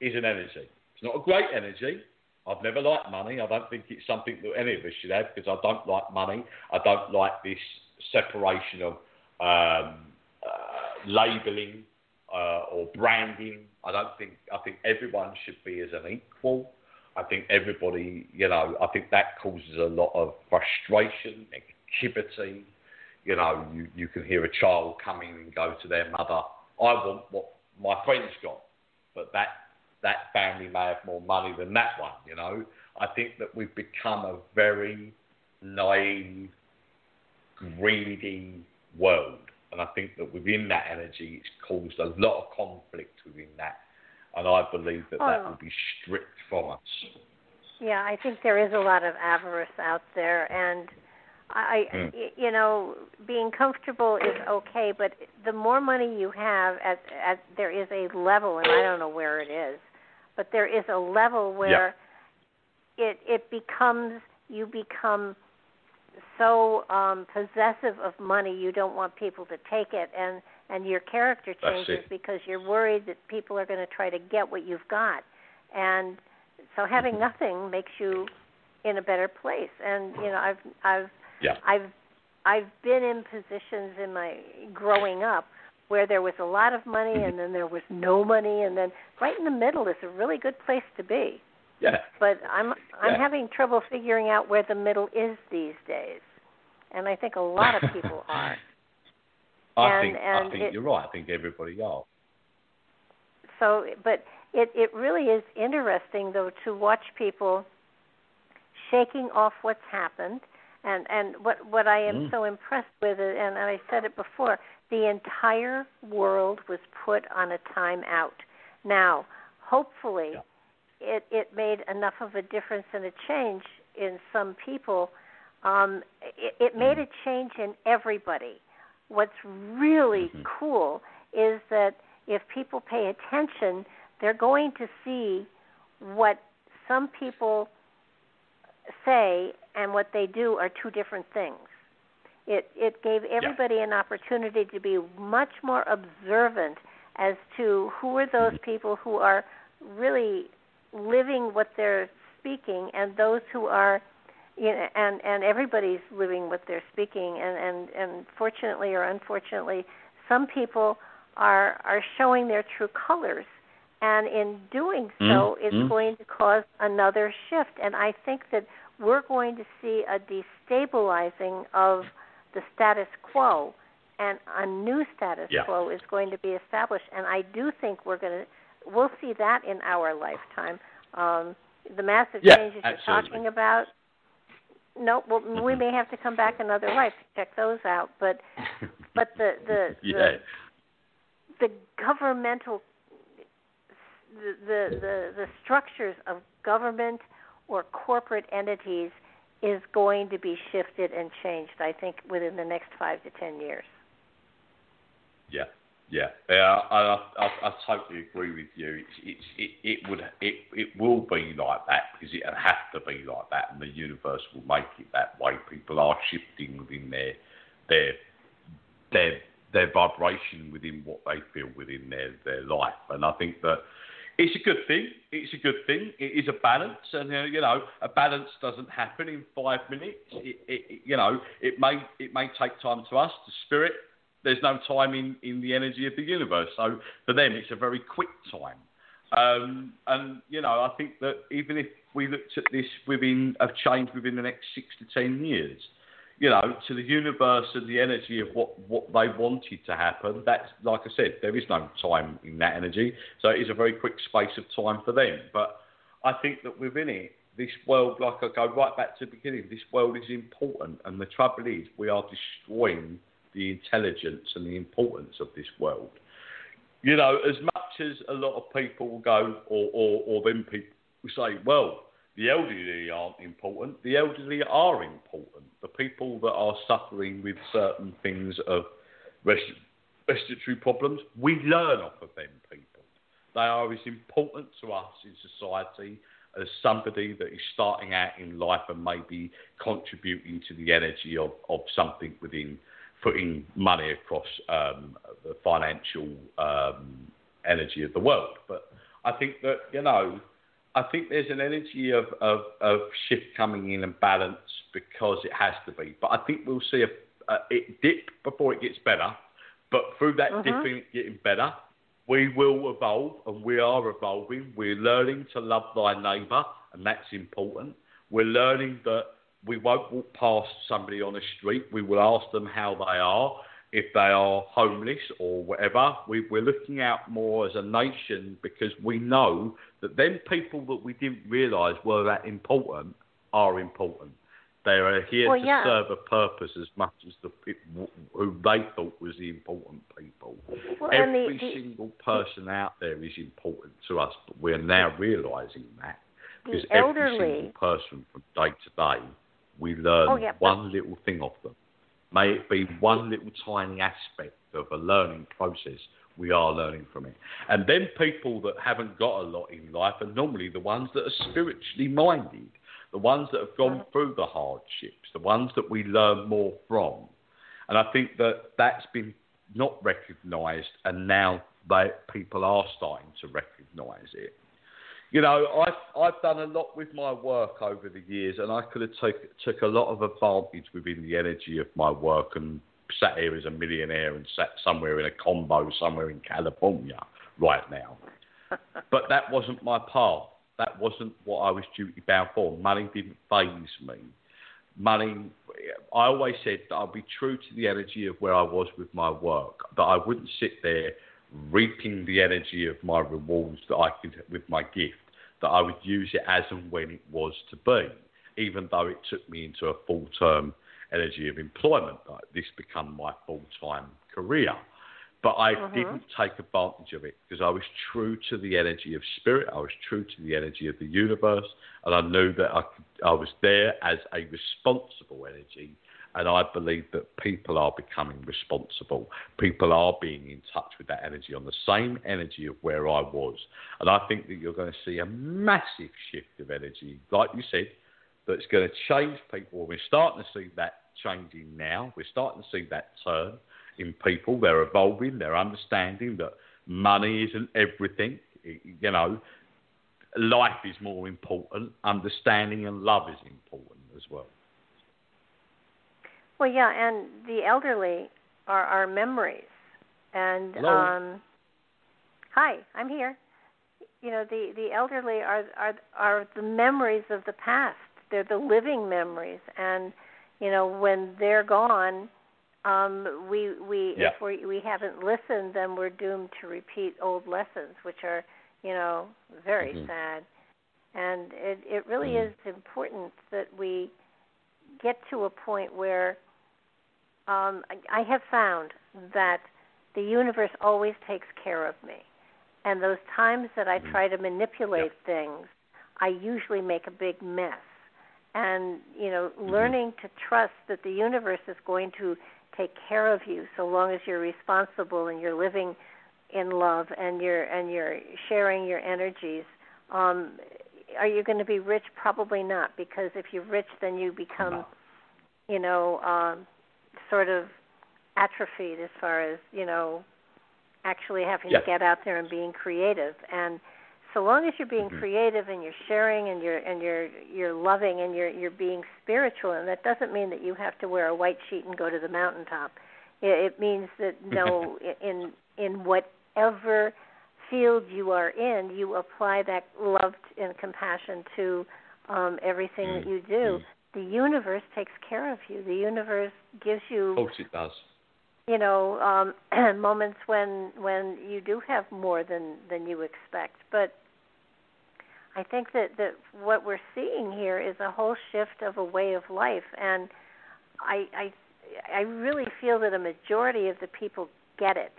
is an energy. It's not a great energy, I've never liked money. I don't think it's something that any of us should have because I don't like money. I don't like this separation of um, uh, labelling uh, or branding. I don't think. I think everyone should be as an equal. I think everybody, you know, I think that causes a lot of frustration, negativity. You know, you, you can hear a child coming and go to their mother, I want what my friends got, but that that family may have more money than that one, you know. I think that we've become a very naive, greedy world. And I think that within that energy, it's caused a lot of conflict within that. And I believe that oh. that will be stripped from us. Yeah, I think there is a lot of avarice out there. And I, mm. you know, being comfortable is okay, but the more money you have, at, at there is a level, and I don't know where it is, but there is a level where yeah. it it becomes you become so um possessive of money you don't want people to take it and and your character changes because you're worried that people are going to try to get what you've got and so having mm-hmm. nothing makes you in a better place and you know i've i've yeah. i've i've been in positions in my growing up where there was a lot of money mm-hmm. and then there was no money and then right in the middle is a really good place to be. Yeah. But I'm I'm yeah. having trouble figuring out where the middle is these days. And I think a lot of people <laughs> are. I and, think and I think it, you're right. I think everybody are. So, but it it really is interesting though to watch people shaking off what's happened and and what what I am mm. so impressed with it and I said it before the entire world was put on a time out. Now, hopefully, yeah. it it made enough of a difference and a change in some people. Um, it, it made a change in everybody. What's really mm-hmm. cool is that if people pay attention, they're going to see what some people say and what they do are two different things. It it gave everybody yeah. an opportunity to be much more observant as to who are those mm-hmm. people who are really living what they're speaking and those who are you know, and and everybody's living what they're speaking and and and fortunately or unfortunately some people are are showing their true colors and in doing so mm-hmm. it's going to cause another shift and i think that we're going to see a destabilizing of the status quo, and a new status yeah. quo is going to be established. And I do think we're going to we'll see that in our lifetime. Um, the massive yeah, changes absolutely. you're talking about. No, well, mm-hmm. we may have to come back another life to check those out. But <laughs> but the the yeah. the, the governmental the, the the the structures of government or corporate entities is going to be shifted and changed. I think within the next five to ten years. Yeah, yeah, yeah. I, I, I totally agree with you. It's, it's, it, it would, it, it will be like that because it has to be like that, and the universe will make it that way. People are shifting within their, their, their, their vibration within what they feel within their their life, and I think that it's a good thing. It's a good thing. It is a balance, and uh, you know, a balance doesn't happen in five minutes. It, it, you know, it may it may take time to us, to spirit. There's no time in, in the energy of the universe, so for them, it's a very quick time. Um, and you know, I think that even if we looked at this within a change within the next six to ten years, you know, to the universe and the energy of what, what they wanted to happen, that's, like I said, there is no time in that energy. So it is a very quick space of time for them. But I think that within it, this world, like I go right back to the beginning, this world is important. And the trouble is, we are destroying the intelligence and the importance of this world. You know, as much as a lot of people go, or, or, or then people say, well, the elderly aren't important. The elderly are important. The people that are suffering with certain things of respiratory problems, we learn off of them people. They are as important to us in society as somebody that is starting out in life and maybe contributing to the energy of, of something within putting money across um, the financial um, energy of the world. But I think that, you know, I think there's an energy of, of, of shift coming in and balance because it has to be. But I think we'll see a, a it dip before it gets better. But through that Mhm. dipping, getting better, we will evolve and we are evolving. We're learning to love thy neighbour, and that's important. We're learning that we won't walk past somebody on the street. We will ask them how they are. If they are homeless or whatever, we, we're looking out more as a nation because we know that them people that we didn't realise were that important are important. They are here Well, to yeah. serve a purpose as much as the people who they thought was the important people. Well, Every the, single person out there is important to us, but we're now realising that because the every elderly. single person from day to day, we learn Oh, yeah, but- one little thing off them. May it be one little tiny aspect of a learning process, we are learning from it. And then people that haven't got a lot in life are normally the ones that are spiritually minded, the ones that have gone through the hardships, the ones that we learn more from. And I think that that's been not recognised, and now they, people are starting to recognise it. You know, I've I've done a lot with my work over the years, and I could have took took a lot of advantage within the energy of my work and sat here as a millionaire and sat somewhere in a combo somewhere in California right now. <laughs> But that wasn't my path. That wasn't what I was duty bound for. Money didn't faze me. Money, I always said that I'd be true to the energy of where I was with my work, that I wouldn't sit there reaping the energy of my rewards that I could with my gift, that I would use it as and when it was to be, even though it took me into a full term energy of employment. Like this become my full time career. But I Mhm. didn't take advantage of it because I was true to the energy of spirit. I was true to the energy of the universe, and I knew that I, could, I was there as a responsible energy. And I believe that people are becoming responsible. People are being in touch with that energy on the same energy of where I was. And I think that you're going to see a massive shift of energy, like you said, that's going to change people. We're starting to see that changing now. We're starting to see that turn in people. They're evolving. They're understanding that money isn't everything. You know, life is more important. Understanding and love is important as well. Well, yeah, and the elderly are our memories. And Hello. um hi, I'm here. You know, the the elderly are are are the memories of the past. They're the living memories and you know, when they're gone, um we we Yeah. if we we haven't listened, then we're doomed to repeat old lessons which are, you know, very Mhm. sad. And it it really Mhm. is important that we get to a point where um, I, I have found that the universe always takes care of me. And those times that I Mhm. try to manipulate things, I usually make a big mess. And, you know, learning to trust that the universe is going to take care of you so long as you're responsible and you're living in love and you're and you're sharing your energies. Um are you going to be rich? Probably not, because if you're rich then you become No. you know, um, sort of atrophied as far as you know, actually having Yeah. to get out there and being creative. And so long as you're being Mhm. creative and you're sharing and you're and you're you're loving and you're you're being spiritual, and that doesn't mean that you have to wear a white sheet and go to the mountaintop. It, it means that <laughs> no, in in whatever field you are in, you apply that love and compassion to um, everything that you do Mm. The universe takes care of you. The universe gives you, course it does. you know, um, <clears throat> moments when when you do have more than than you expect. But I think that that what we're seeing here is a whole shift of a way of life, and I I I really feel that a majority of the people get it.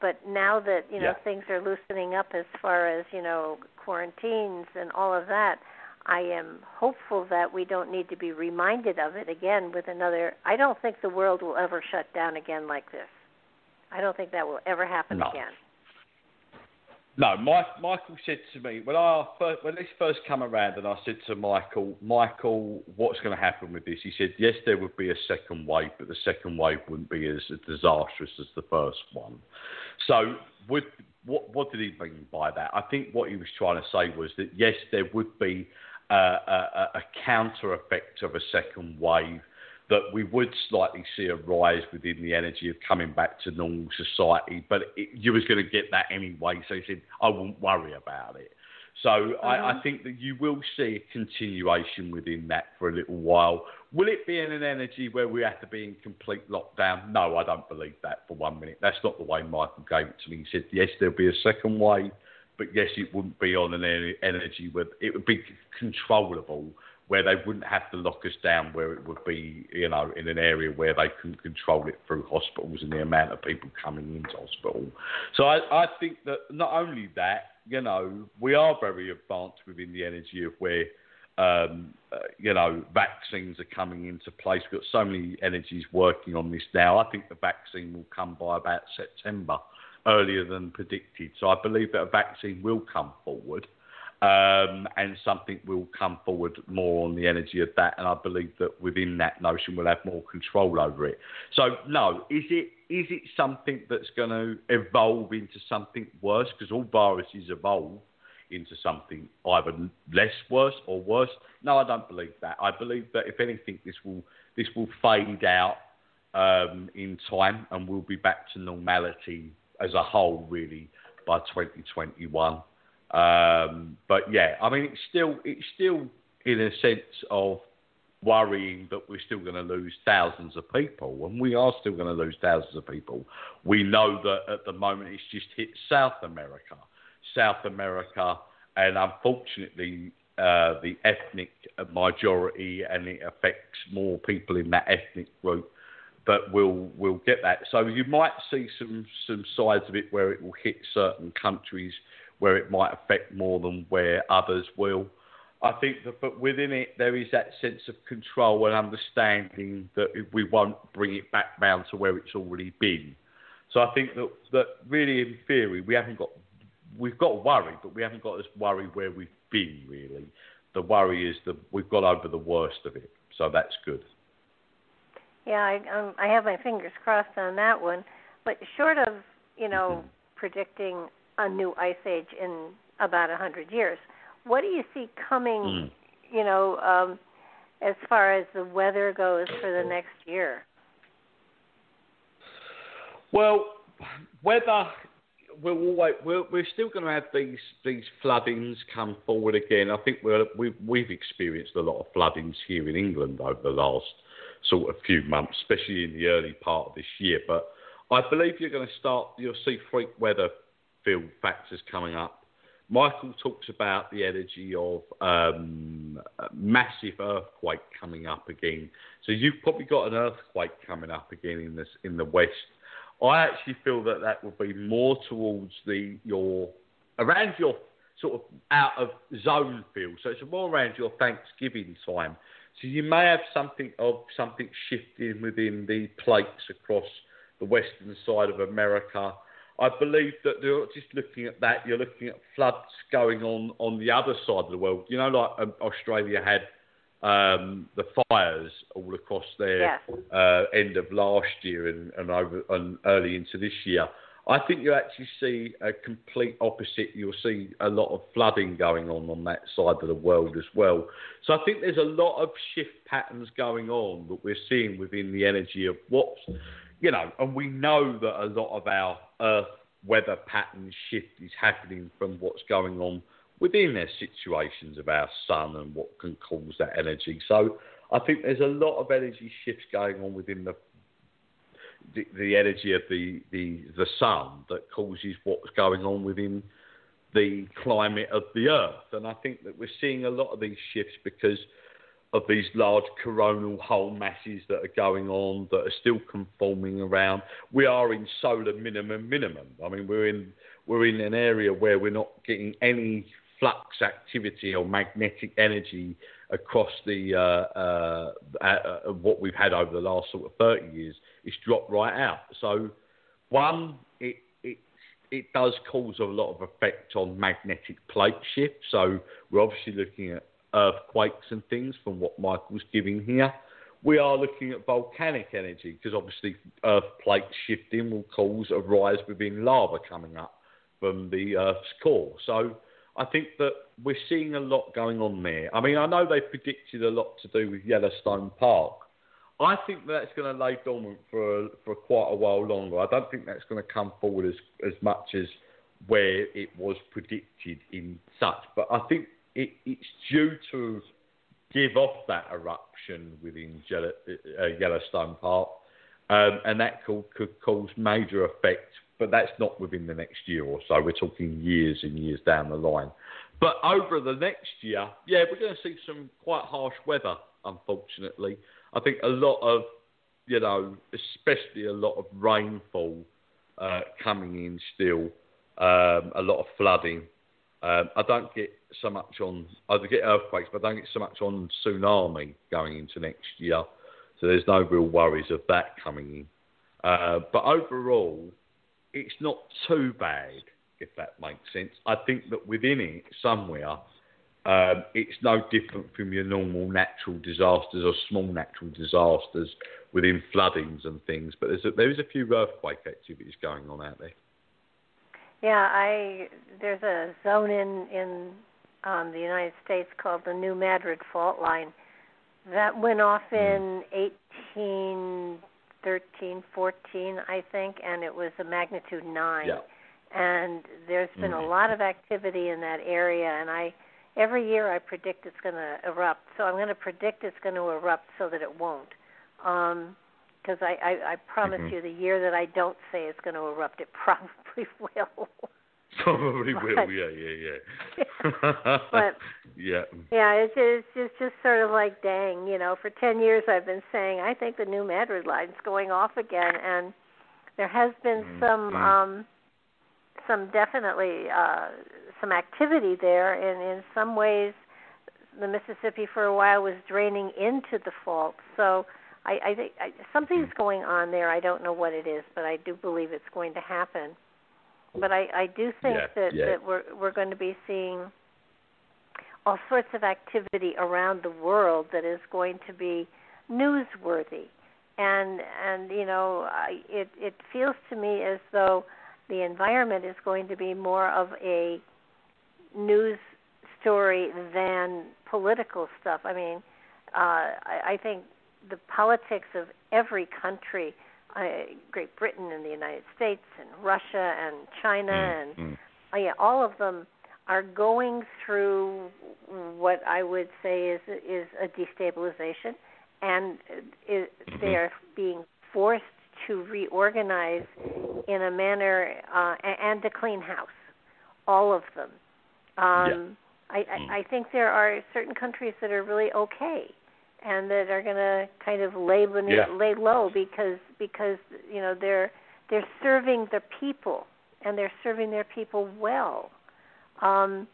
But now that you know Yeah. things are loosening up as far as you know quarantines and all of that, I am hopeful that we don't need to be reminded of it again with another. I don't think the world will ever shut down again like this. I don't think that will ever happen No. again. No, Mike, Michael said to me when I first, when this first came around, and I said to Michael, Michael, what's going to happen with this? He said, yes, there would be a second wave, but the second wave wouldn't be as disastrous as the first one. So, would, what, what did he mean by that? I think what he was trying to say was that yes, there would be a, a, a counter effect of a second wave that we would slightly see a rise within the energy of coming back to normal society, but it, you was going to get that anyway. So he said, I won't worry about it. So. I, I, mm-hmm. think that you will see a continuation within that for a little while. Will it be in an energy where we have to be in complete lockdown? No, I don't believe that for one minute. That's not the way Michael gave it to me. He said, yes, there'll be a second wave, but yes, it wouldn't be on an energy it would be controllable where they wouldn't have to lock us down, where it would be, you know, in an area where they couldn't control it through hospitals and the amount of people coming into hospital. So I, I think that not only that, you know, we are very advanced within the energy of where, um, uh, you know, vaccines are coming into place. We've got so many energies working on this now. I think the vaccine will come by about September, earlier than predicted. So I believe that a vaccine will come forward. Um, and something will come forward more on the energy of that. And I believe that within that notion, we'll have more control over it. So, no, is it is it something that's going to evolve into something worse? Because all viruses evolve into something either less worse or worse. No, I don't believe that. I believe that if anything, this will this will fade out um, in time, and we'll be back to normality as a whole, really, by 2021. Um, but yeah, I mean, it's still it's still in a sense of worrying that we're still going to lose thousands of people, and we are still going to lose thousands of people. We know that at the moment it's just hit South America, South America, and unfortunately. Uh, the ethnic majority, and it affects more people in that ethnic group but we'll we'll get that. So you might see some some sides of it where it will hit certain countries where it might affect more than where others will. I think that, but within it, there is that sense of control and understanding that we won't bring it back down to where it's already been. So I think that, that really, in theory, we haven't got we've got worry, but we haven't got this worry where we've been really. The worry is that we've got over the worst of it, so that's good. Yeah, I um, I have my fingers crossed on that one, but short of you know mm-hmm. predicting a new ice age in about a hundred years. What do you see coming? Mm. You know, um, as far as the weather goes for the next year. Well, weather. We're, always, we're, we're still going to have these these floodings come forward again. I think we're, we've we've experienced a lot of floodings here in England over the last sort of few months, especially in the early part of this year. But I believe you're going to start. You'll see freak weather field factors coming up. Michael talks about the energy of um, massive earthquake coming up again. So you've probably got an earthquake coming up again in this in the west. I actually feel that that will be more towards the your around your sort of out of zone feel. So it's more around your Thanksgiving time. So you may have something of something shifting within the plates across the western side of America I believe that you're just looking at that, you're looking at floods going on on the other side of the world. You know, like um, Australia had um, the fires all across there yeah. uh, end of last year and, and over and early into this year. I think you actually see a complete opposite. You'll see a lot of flooding going on on that side of the world as well. So I think there's a lot of shift patterns going on that we're seeing within the energy of what's you know, and we know that a lot of our Earth weather pattern shift is happening from what's going on within their situations of our sun and what can cause that energy. So I think there's a lot of energy shifts going on within the the, the energy of the, the the sun that causes what's going on within the climate of the Earth. And I think that we're seeing a lot of these shifts because of these large coronal hole masses that are going on that are still conforming around. We are in solar minimum minimum. I mean, we're in we're in an area where we're not getting any flux activity or magnetic energy across the uh, uh, uh, uh what we've had over the last sort of 30 years. It's dropped right out. So, one, it, it it does cause a lot of effect on magnetic plate shift. So we're obviously looking at earthquakes and things from what Michael's giving here. We are looking at volcanic energy because obviously earth plate shifting will cause a rise within lava coming up from the Earth's core. So I think that we're seeing a lot going on there. I mean, I know they predicted a lot to do with Yellowstone Park. I think that's going to lay dormant for for quite a while longer. I don't think that's going to come forward as as much as where it was predicted in such. But I think it, it's due to give off that eruption within uh, Yellowstone Park, um, and that could, could cause major effect. But that's not within the next year or so. We're talking years and years down the line. But over the next year, yeah, we're going to see some quite harsh weather, unfortunately. I think a lot of, you know, especially a lot of rainfall uh, coming in still, um, a lot of flooding. Um, I don't get so much on, I get earthquakes, but I don't get so much on tsunami going into next year. So there's no real worries of that coming in. Uh, but overall, it's not too bad, if that makes sense. I think that within it, somewhere, um, it's no different from your normal natural disasters or small natural disasters within floodings and things. But there's a, there is a few earthquake activities going on out there. Yeah, I there's a zone in in um, the United States called the New Madrid Fault Line that went off hmm. in mm. 1813, 14, I think, and it was a magnitude nine. Yeah. And there's been mm. a lot of activity in that area, and I every year I predict it's going to erupt. So I'm going to predict it's going to erupt so that it won't. Because um, I, I, I promise mm-hmm. you, the year that I don't say it's going to erupt, it <laughs> probably will. Probably <laughs> but, will, yeah, yeah, yeah. <laughs> but yeah, yeah, it's just, it's just sort of like, dang, you know, for ten years I've been saying I think the new Madrid line's going off again, and there has been mm-hmm. some um some definitely uh some activity there, and in some ways, the Mississippi for a while was draining into the fault. So I, I think I, something's hmm. going on there. I don't know what it is, but I do believe it's going to happen. But I, I do think yeah, that yeah. that we're we're going to be seeing all sorts of activity around the world that is going to be newsworthy and and you know I, it it feels to me as though the environment is going to be more of a news story than political stuff. I mean, uh, I, I think the politics of every country, uh, Great Britain and the United States and Russia and China mm, and mm. Uh, yeah, all of them are going through what I would say is is a destabilization, and it, mm-hmm. they are being forced to reorganize in a manner uh, and to clean house, all of them. Um, yeah. I, I, mm. I think there are certain countries that are really okay and that are going to kind of lay beneath, yeah. lay low because because you know they're they're serving the people and they're serving their people well. Um,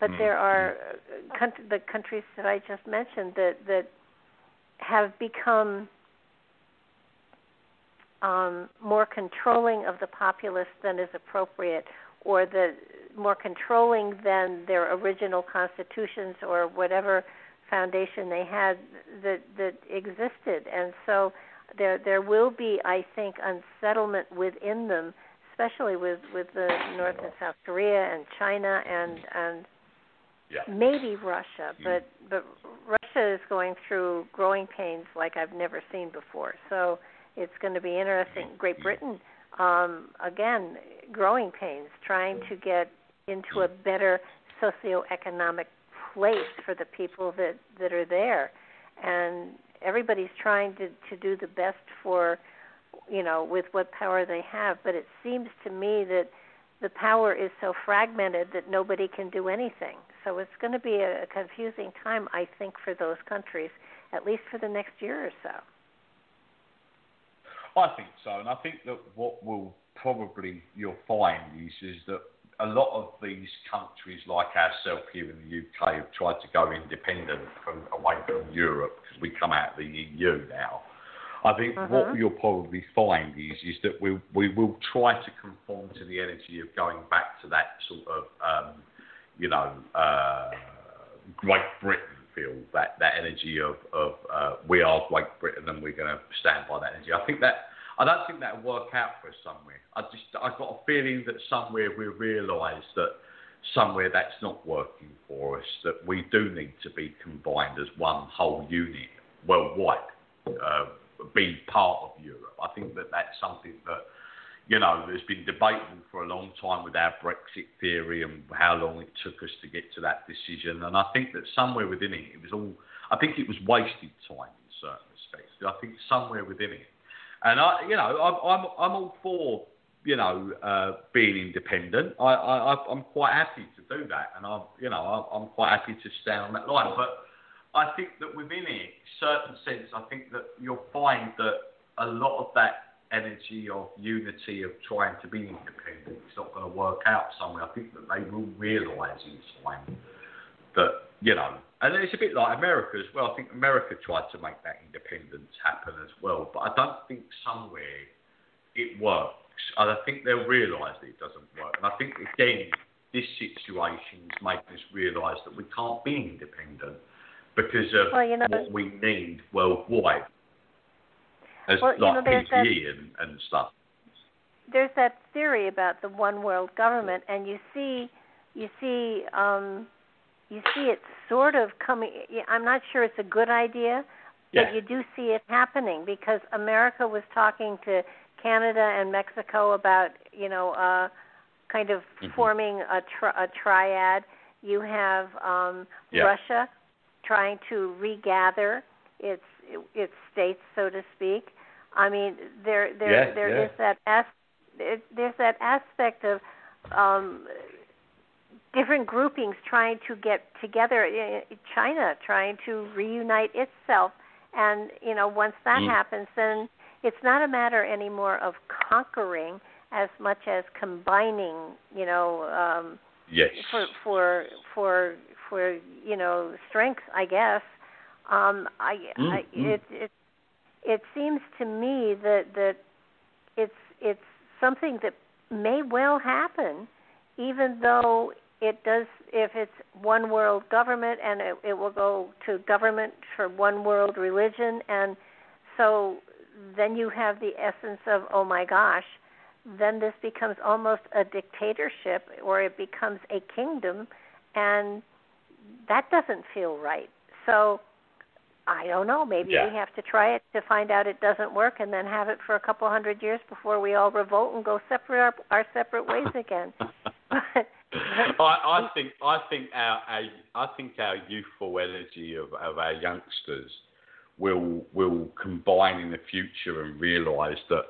but mm. there are uh, country, the countries that I just mentioned that that have become um, more controlling of the populace than is appropriate, or the more controlling than their original constitutions or whatever foundation they had that that existed and so there there will be i think unsettlement within them especially with with the north and south korea and china and and yeah. maybe russia mm. but but russia is going through growing pains like i've never seen before so it's going to be interesting. Great britain um again growing pains trying to get into a better socioeconomic place for the people that that are there. And everybody's trying to to do the best for you know with what power they have. But it seems to me that the power is so fragmented that nobody can do anything. So it's going to be a confusing time i think for those countries at least for the next year or so I think so, and I think that what will probably you'll find is is that a lot of these countries, like ourselves here in the UK, have tried to go independent from away from Europe because we come out of the EU now. I think Mhm. what you'll probably find is is that we we will try to conform to the energy of going back to that sort of um, you know uh, Great Britain feel that that energy of of uh, we are Great Britain and we're going to stand by that energy. I think that I don't think that'll work out for us somewhere. I just I've got a feeling that somewhere we realise that somewhere that's not working for us. That we do need to be combined as one whole unit worldwide. Uh, be part of Europe. I think that that's something that you know there's been debatable for a long time with our Brexit theory and how long it took us to get to that decision. And I think that somewhere within it, it was all. I think it was wasted time in certain respects. I think somewhere within it, and I, you know, I'm I'm, I'm all for you know uh, being independent. I, I I'm quite happy to do that, and I'm you know I'm quite happy to stand on that line, but. I think that within it, certain sense, I think that you'll find that a lot of that energy of unity of trying to be independent it's not going to work out somewhere. I think that they will realise in time that you know, and it's a bit like America as well. I think America tried to make that independence happen as well, but I don't think somewhere it works. And I think they'll realise that it doesn't work. And I think again, this situation is making us realise that we can't be independent because of Well, you know- what we need worldwide, as Well, you know, like PPE and, and stuff. there's that theory about the one world government, and you see, you see, um, you see it sort of coming. I'm not sure it's a good idea, Yeah. but you do see it happening because America was talking to Canada and Mexico about, you know, uh, kind of Mhm. forming a, tri- a triad. You have um, Yeah. Russia trying to regather its its states, so to speak. I mean, there there Yeah, there yeah. is that as, there's that aspect of um, different groupings trying to get together. I- I- China trying to reunite itself, and you know, once that Mm. happens, then it's not a matter anymore of conquering as much as combining. You know. Um, Yes. for for for for you know strength i guess um i, Mm, I mm. it it it seems to me that that it's it's something that may well happen even though it does if it's one world government and it, it will go to government for one world religion and so then you have the essence of oh my gosh then this becomes almost a dictatorship or it becomes a kingdom and that doesn't feel right so i don't know maybe Yeah. we have to try it to find out it doesn't work and then have it for a couple hundred years before we all revolt and go separate our, our separate ways <laughs> again <laughs> but I, I think I think our, our I think our youthful energy of, of our youngsters will will combine in the future and realise that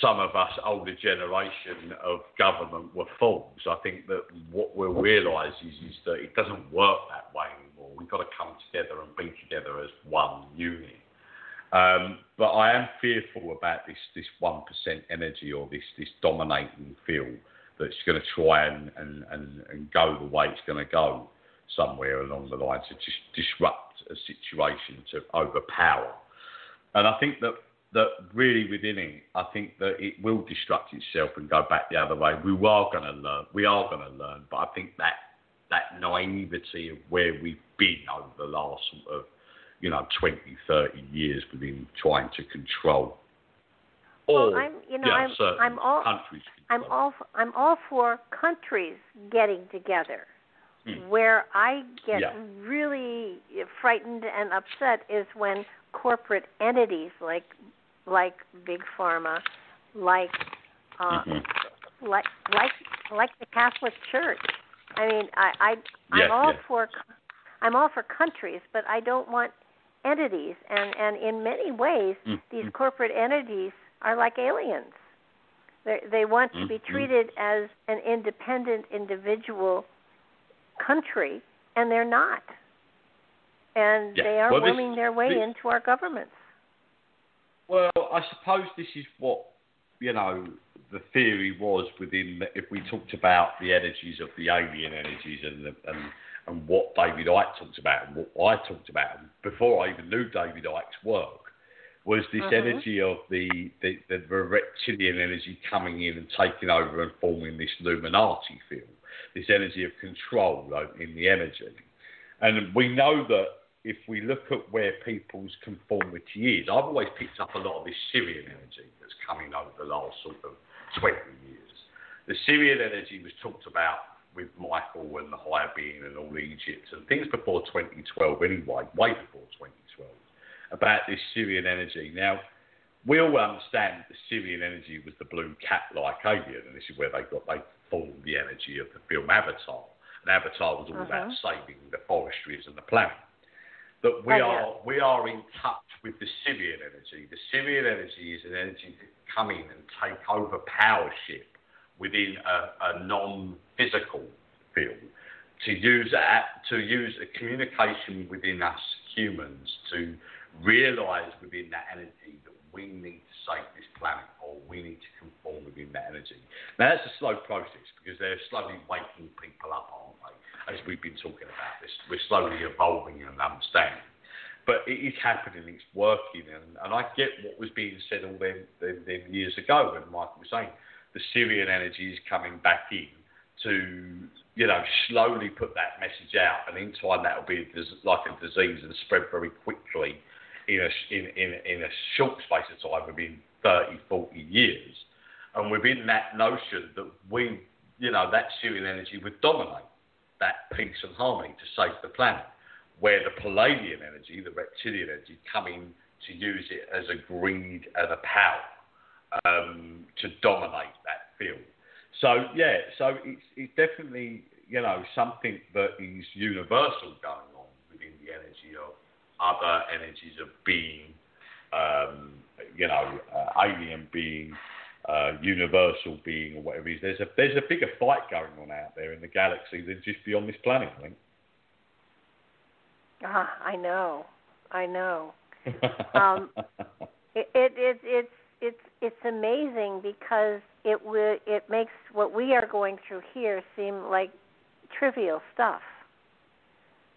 some of us older generation of government were fools. I think that what we'll realise is, is that it doesn't work that way anymore. We've got to come together and be together as one unit. Um, but I am fearful about this this one percent energy or this this dominating field that's going to try and, and, and, and go the way it's going to go somewhere along the line to just disrupt a situation to overpower. And I think that that really within it, I think that it will destruct itself and go back the other way. We are going to learn. We are going to learn. But I think that that naivety of where we've been over the last sort of you know 20, 30 years within trying to control. Well, all, I'm- you know, yeah, I'm- I'm all- countries. I'm all I'm all for countries getting together. Hmm. Where I get Yeah. really frightened and upset is when corporate entities like like big pharma, like uh, Mhm. like like like the Catholic Church. I mean, I, I Yeah, I'm all yeah. for I'm all for countries, but I don't want entities. And and in many ways, Mhm. these corporate entities are like aliens. They they want to be Mhm. treated as an independent individual country, and they're not. And Yeah. they are Well, this- worming their way this- into our governments. Well, I suppose this is what you know the theory was within. The, if we talked about the energies of the alien energies and the, and and what David Icke talked about and what I talked about before I even knew David Icke's work, was this Mhm. energy of the, the, the, reptilian energy coming in and taking over and forming this Illuminati field, this energy of control in the energy. And we know that if we look at where people's conformity is, I've always picked up a lot of this Sirian energy that's coming over the last sort of 20 years. The Sirian energy was talked about with Michael and the higher being and all Egypt and things before 2012 anyway, way before 2012, about this Sirian energy. Now, we all understand that the Sirian energy was the blue cat-like alien, and this is where they got they formed the energy of the film Avatar. And Avatar was all about uh-huh. saving the forestries and the planet. That we Oh, yeah. are we are in touch with the Sirian energy. The Sirian energy is an energy that come in and take over powership within a, a non-physical field to use that to use a communication within us humans to realise within that energy that we need to save this planet or we need to conform with that energy. Now that's a slow process because they're slowly waking people up, aren't they? As we've been talking about this, we're slowly evolving and understanding. But it is happening, it's working, and, and I get what was being said all them, them, them years ago when Michael was saying the Sirian energy is coming back in to, you know, slowly put that message out, and in time that'll be like a disease and spread very quickly in a, in, in, in a short space of time, within 30, 40 years. And within that notion that we, you know, that Sirian energy would dominate that peace and harmony to save the planet, where the Pleiadian energy, the reptilian energy, coming to use it as a greed and a power um, to dominate that field. So yeah, so it's, it's definitely you know something that is universal going on within the energy of other energies of being, um, you know, uh, alien being, uh, universal being, or whatever it is. There's a there's a bigger fight going on out there in the galaxy than just beyond this planet. I think. Ah, I know, I know. <laughs> Um, It, it it it's it's it's amazing because it wi- it makes what we are going through here seem like trivial stuff.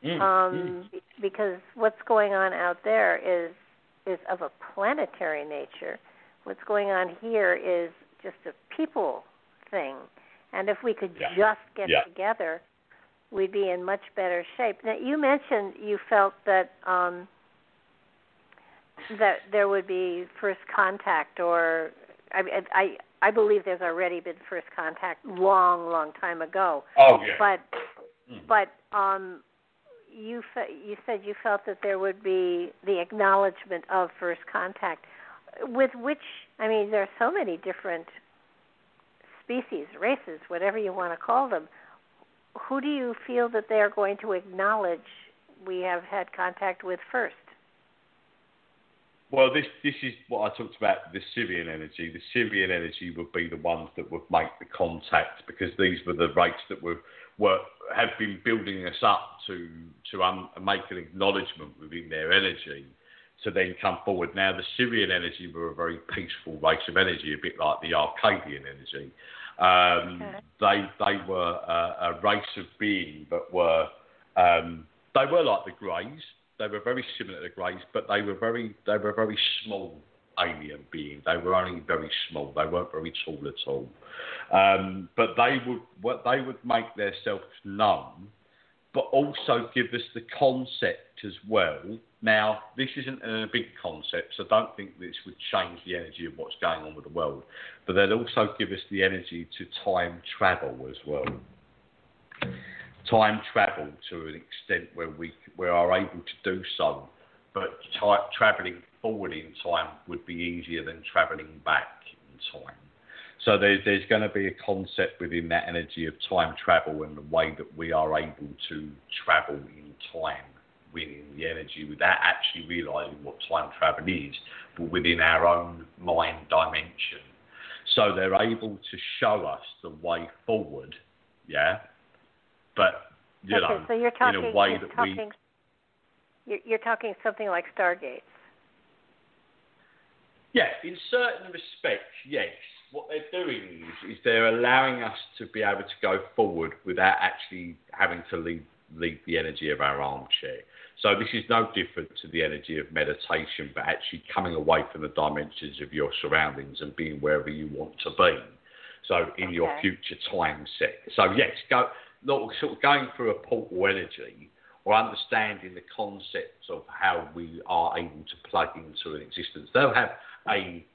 Mm, Um, be- because what's going on out there is is of a planetary nature. What's going on here is just a people thing. And if we could Yeah. just get Yeah. together, we'd be in much better shape. Now, you mentioned you felt that um, that there would be first contact, or I, I I believe there's already been first contact long, long time ago. oh yeah. But Mm. but um, you fe- you said you felt that there would be the acknowledgement of first contact, with which I mean there are so many different species, races, whatever you want to call them. Who do you feel that they are going to acknowledge we have had contact with first? Well, this this is what I talked about the Sirian energy. The Sirian energy would be the ones that would make the contact because these were the rates that were were have been building us up to to um, make an acknowledgement within their energy to then come forward. Now, the Sirian energy were a very peaceful race of energy, a bit like the Arcadian energy. Um, Okay. They they were a, a race of being, but were um, they were like the Greys. They were very similar to the Greys, but they were very they were very small alien being. They were only very small. They weren't very tall at all. Um, but they would what they would make themselves known, but also give us the concept as well. Now, this isn't a big concept, so don't think this would change the energy of what's going on with the world. But they'd also give us the energy to time travel as well time travel to an extent where we we are able to do so, but ti traveling forward in time would be easier than traveling back in time. So there's there's going to be a concept within that energy of time travel and the way that we are able to travel in time within the energy without actually realizing what time travel is, but within our own mind dimension. So they're able to show us the way forward, yeah, but you okay, know, so you're talking in a way that talking we you're talking something like Stargates. Yeah, in certain respects, yes. What they're doing is, is they're allowing us to be able to go forward without actually having to leave, leave the energy of our armchair. So this is no different to the energy of meditation, but actually coming away from the dimensions of your surroundings and being wherever you want to be. So in okay. your future time set. So yes, go look, sort of going through a portal energy or understanding the concepts of how we are able to plug into an existence. They'll have a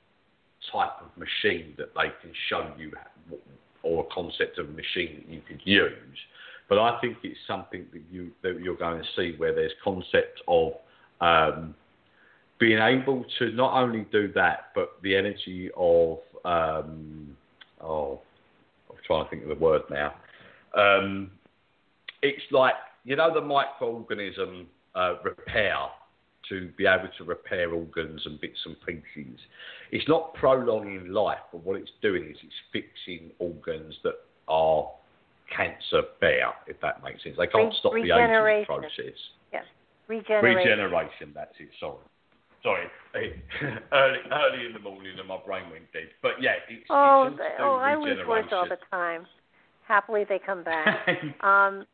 type of machine that they can show you, or a concept of a machine that you could use. But I think it's something that you that you're going to see where there's concept of um, being able to not only do that, but the energy of um, oh, I'm trying to think of the word now. Um, it's like you know the microorganism uh, repair to be able to repair organs and bits and pieces. It's not prolonging life, but what it's doing is it's fixing organs that are cancer bare, if that makes sense. They can't stop the aging process. Yes, regeneration. Regeneration, that's it, sorry. Sorry, <laughs> early, early in the morning and my brain went dead. But yeah, it's, oh, it's oh, I lose words all the time. Happily, they come back. <laughs> um,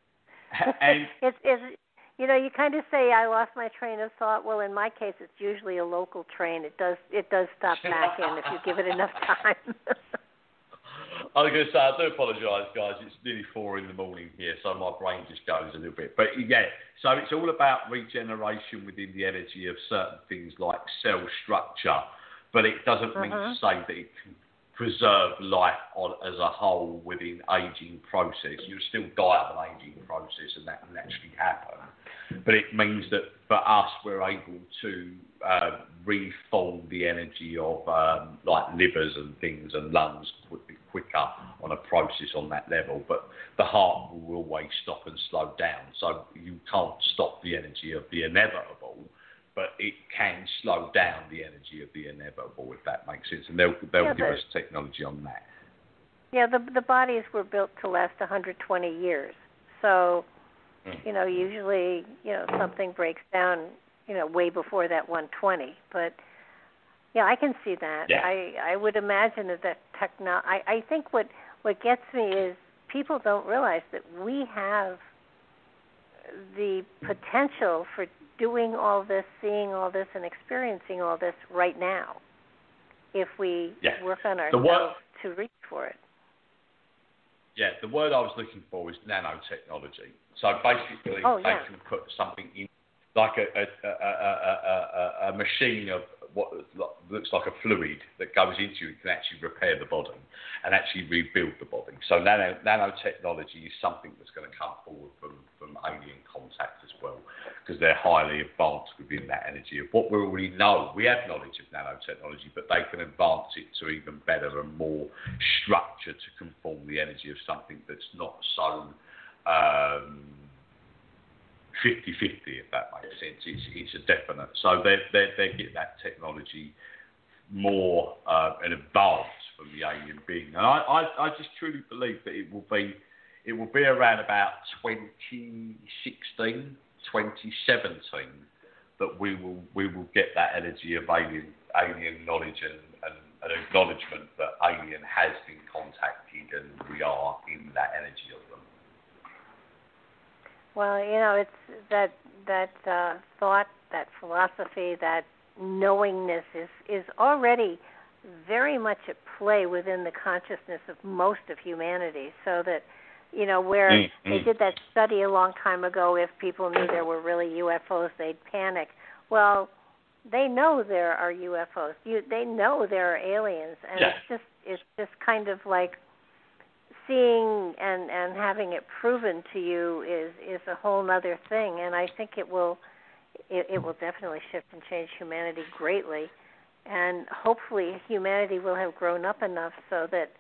and it's, it's you know you kind of say I lost my train of thought. Well, in my case, it's usually a local train. It does it does stop back in if you give it enough <laughs> time. I was going to say, I do apologise, guys. It's nearly four in the morning here, so my brain just goes a little bit. But yeah, so it's all about regeneration within the energy of certain things like cell structure, but it doesn't mean to Uh-huh. say that it can preserve life on, as a whole within aging process. You still die of an aging process, and that can naturally happen. But it means that for us, we're able to uh, reform the energy of um, like livers and things and lungs quick, quicker on a process on that level. But the heart will always stop and slow down. So you can't stop the energy of the inevitable, but it can slow down the energy of the inevitable, if that makes sense. And they'll, they'll Yeah, give us technology on that. Yeah, the the bodies were built to last 120 years. So. Mm. you know, usually, you know, something breaks down, you know, way before that 120. But yeah, I can see that. Yeah. I I would imagine that that techno I I think what what gets me is people don't realize that we have the potential for doing all this, seeing all this and experiencing all this right now if we Yeah. work on ourselves to reach for it. Yeah, the word I was looking for was nanotechnology. So basically, Oh, they yeah. can put something in, like a, a, a, a, a, a, a machine of what looks like a fluid that goes into it can actually repair the body and actually rebuild the body. So nano, nanotechnology is something that's going to come forward from, from alien contact as well because they're highly advanced within that energy of what we already know. We have knowledge of nanotechnology, but they can advance it to even better and more structure to conform the energy of something that's not so um, 50-50, if that makes sense. It's, it's a definite. So they they they get that technology more uh, and advanced from the alien being, and I, I I just truly believe that it will be it will be around about 2016, 2017 that we will we will get that energy of alien alien knowledge and, and an acknowledgement that alien has been contacted and we are in that energy of. Well, you know, it's that that uh, thought, that philosophy, that knowingness is is already very much at play within the consciousness of most of humanity. So that you know, where Mm, they mm. did that study a long time ago, if people knew there were really UFOs, they'd panic. Well, they know there are UFOs. You, they know there are aliens, and Yeah. it's just it's just kind of like seeing and and having it proven to you is is a whole other thing. And i think it will it, it will definitely shift and change humanity greatly. And hopefully humanity will have grown up enough so that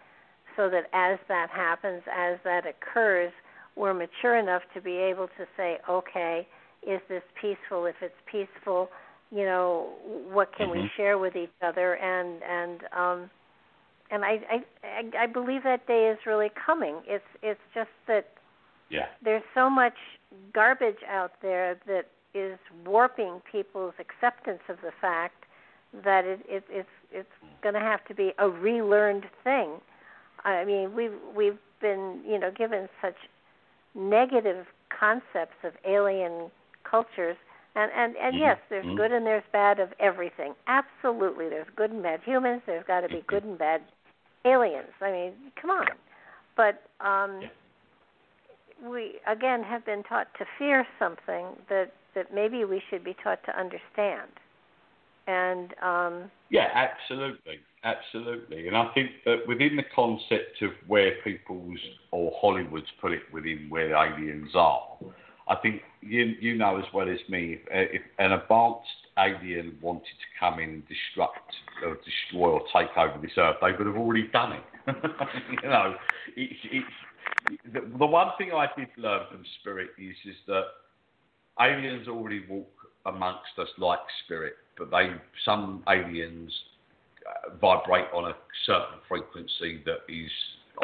so that as that happens as that occurs we're mature enough to be able to say okay is this peaceful? If it's peaceful you know what can we Mhm. share with each other? And and um and I, I I believe that day is really coming. It's it's just that Yeah. there's so much garbage out there that is warping people's acceptance of the fact that it, it it's it's mm. going to have to be a relearned thing. I mean, we've we've been you know given such negative concepts of alien cultures. And and and Mhm. yes, there's Mhm. good and there's bad of everything. Absolutely, there's good and bad humans. There's got to be good and bad aliens. I mean, come on. But um, we again have been taught to fear something that that maybe we should be taught to understand. And um, Yeah, absolutely, absolutely. And I think that within the concept of where people's or Hollywood's put it within where aliens are, I think you you know as well as me if, uh, if an advanced alien wanted to come in and destruct or destroy or take over this earth, they would have already done it. <laughs> you know, it's, it's the, the one thing I did learn from Spirit is is that aliens already walk amongst us like spirit, but they some aliens uh, vibrate on a certain frequency that is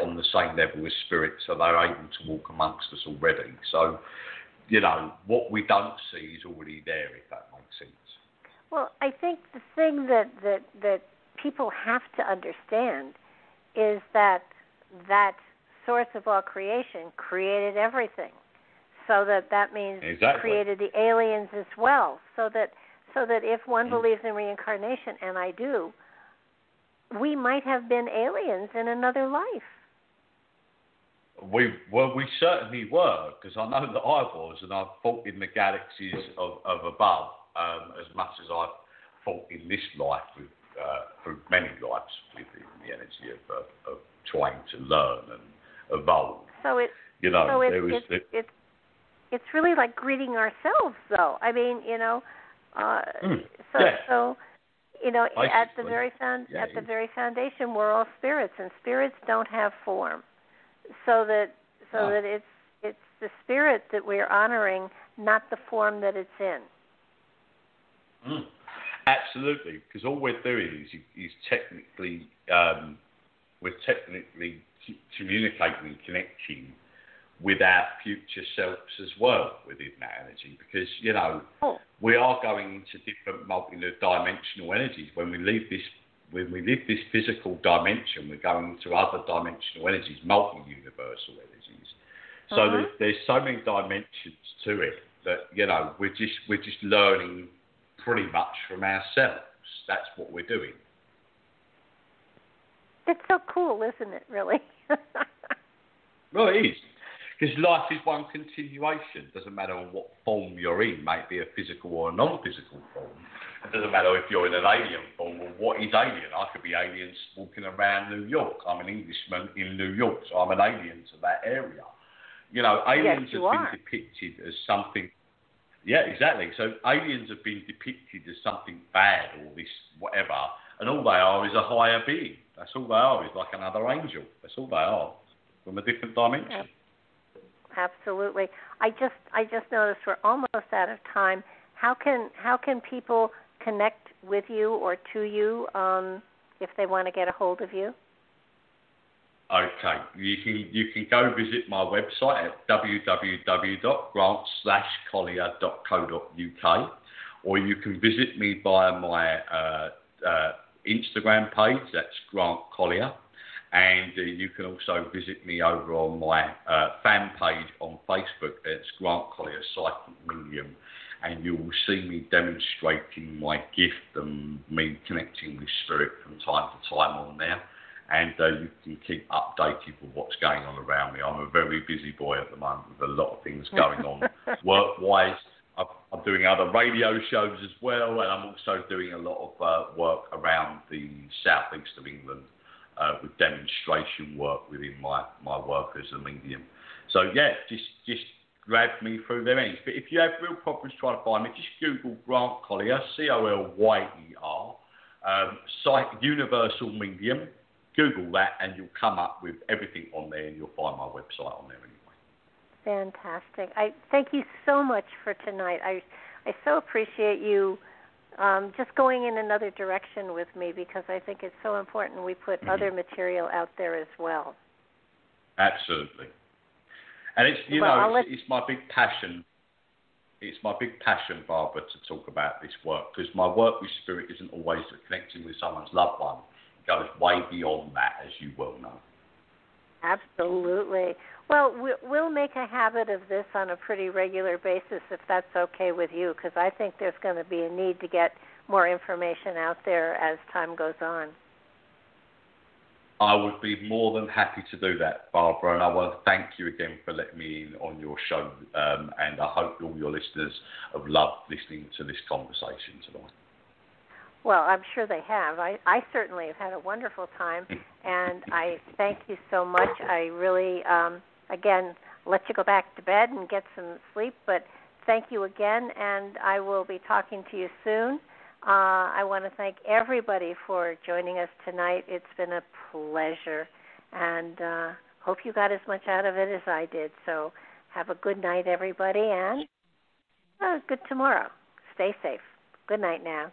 on the same level as spirit, so they're able to walk amongst us already. So, you know, what we don't see is already there, if that makes sense. Well, I think the thing that that that people have to understand is that that source of all creation created everything. So that that means Exactly. created the aliens as well. So that so that if one Mhm. believes in reincarnation and I do, we might have been aliens in another life. We well, we certainly were, because I know that I was, and I've fought in the galaxies of, of above um, as much as I've fought in this life with uh, through many lives with the, the energy of, of, of trying to learn and evolve. So it You know, so it's it's, the, it's it's really like greeting ourselves though. I mean, you know, uh Mm, so yeah. so you know, at the very found Yeah, at the very foundation we're all spirits and spirits don't have form. So that so Ah. that it's it's the spirit that we're honoring, not the form that it's in. Mm. Absolutely, because all we're doing is, is technically um, we're technically communicating and connecting with our future selves as well within that energy. Because you know Oh. we are going into different multi-dimensional energies when we leave this. When we leave this physical dimension, we're going into other dimensional energies, multi-universal energies. So Mhm. there's, there's so many dimensions to it that you know we're just we're just learning pretty much from ourselves. That's what we're doing. It's so cool, isn't it, really? <laughs> Well, it is. Because life is one continuation. Doesn't matter what form you're in, may it be a physical or a non-physical form. It doesn't matter if you're in an alien form or what is alien. I could be aliens walking around New York. I'm an Englishman in New York, so I'm an alien to that area. You know, aliens you have are. been depicted as something. Yeah, exactly. So aliens have been depicted as something bad or this whatever, and all they are is a higher being. That's all they are. Is like another angel. That's all they are from a different dimension. Yep. Absolutely. I just I just noticed we're almost out of time. How can how can people connect with you or to you um, if they want to get a hold of you? Okay, you can you can go visit my website at www.grant-colyer.co.uk or you can visit me via my uh, uh, Instagram page, that's Grant Colyer, and uh, you can also visit me over on my uh, fan page on Facebook, it's Grant Colyer Psychic Medium, and you will see me demonstrating my gift and me connecting with spirit from time to time on there and uh, you can keep updated with what's going on around me. I'm a very busy boy at the moment with a lot of things going on <laughs> work-wise. I'm, I'm doing other radio shows as well, and I'm also doing a lot of uh, work around the southeast of England uh, with demonstration work within my, my work as a medium. So yeah, just just grab me through their ends. But if you have real problems trying to find me, just Google Grant Colyer, C-O-L-Y-E-R, um, Psych- Universal Medium. Google that and you'll come up with everything on there and you'll find my website on there anyway. Fantastic. I thank you so much for tonight. I I so appreciate you um, just going in another direction with me because I think it's so important we put Mhm. other material out there as well. Absolutely. And it's you Well, know let- it's, it's my big passion. It's my big passion, Barbara, to talk about this work because my work with spirit isn't always connecting with someone's loved one. It goes way beyond that, as you well know. Absolutely. Well, we'll make a habit of this on a pretty regular basis if that's okay with you, because I think there's going to be a need to get more information out there as time goes on. I would be more than happy to do that, Barbara, and I want to thank you again for letting me in on your show. Um, and I hope all your listeners have loved listening to this conversation tonight. Well, I'm sure they have. I, I certainly have had a wonderful time, <laughs> and I thank you so much. I really, um, again, let you go back to bed and get some sleep, but thank you again, and I will be talking to you soon. Uh, I want to thank everybody for joining us tonight. It's been a pleasure, and uh, hope you got as much out of it as I did. So, have a good night, everybody, and uh, good tomorrow. Stay safe. Good night now.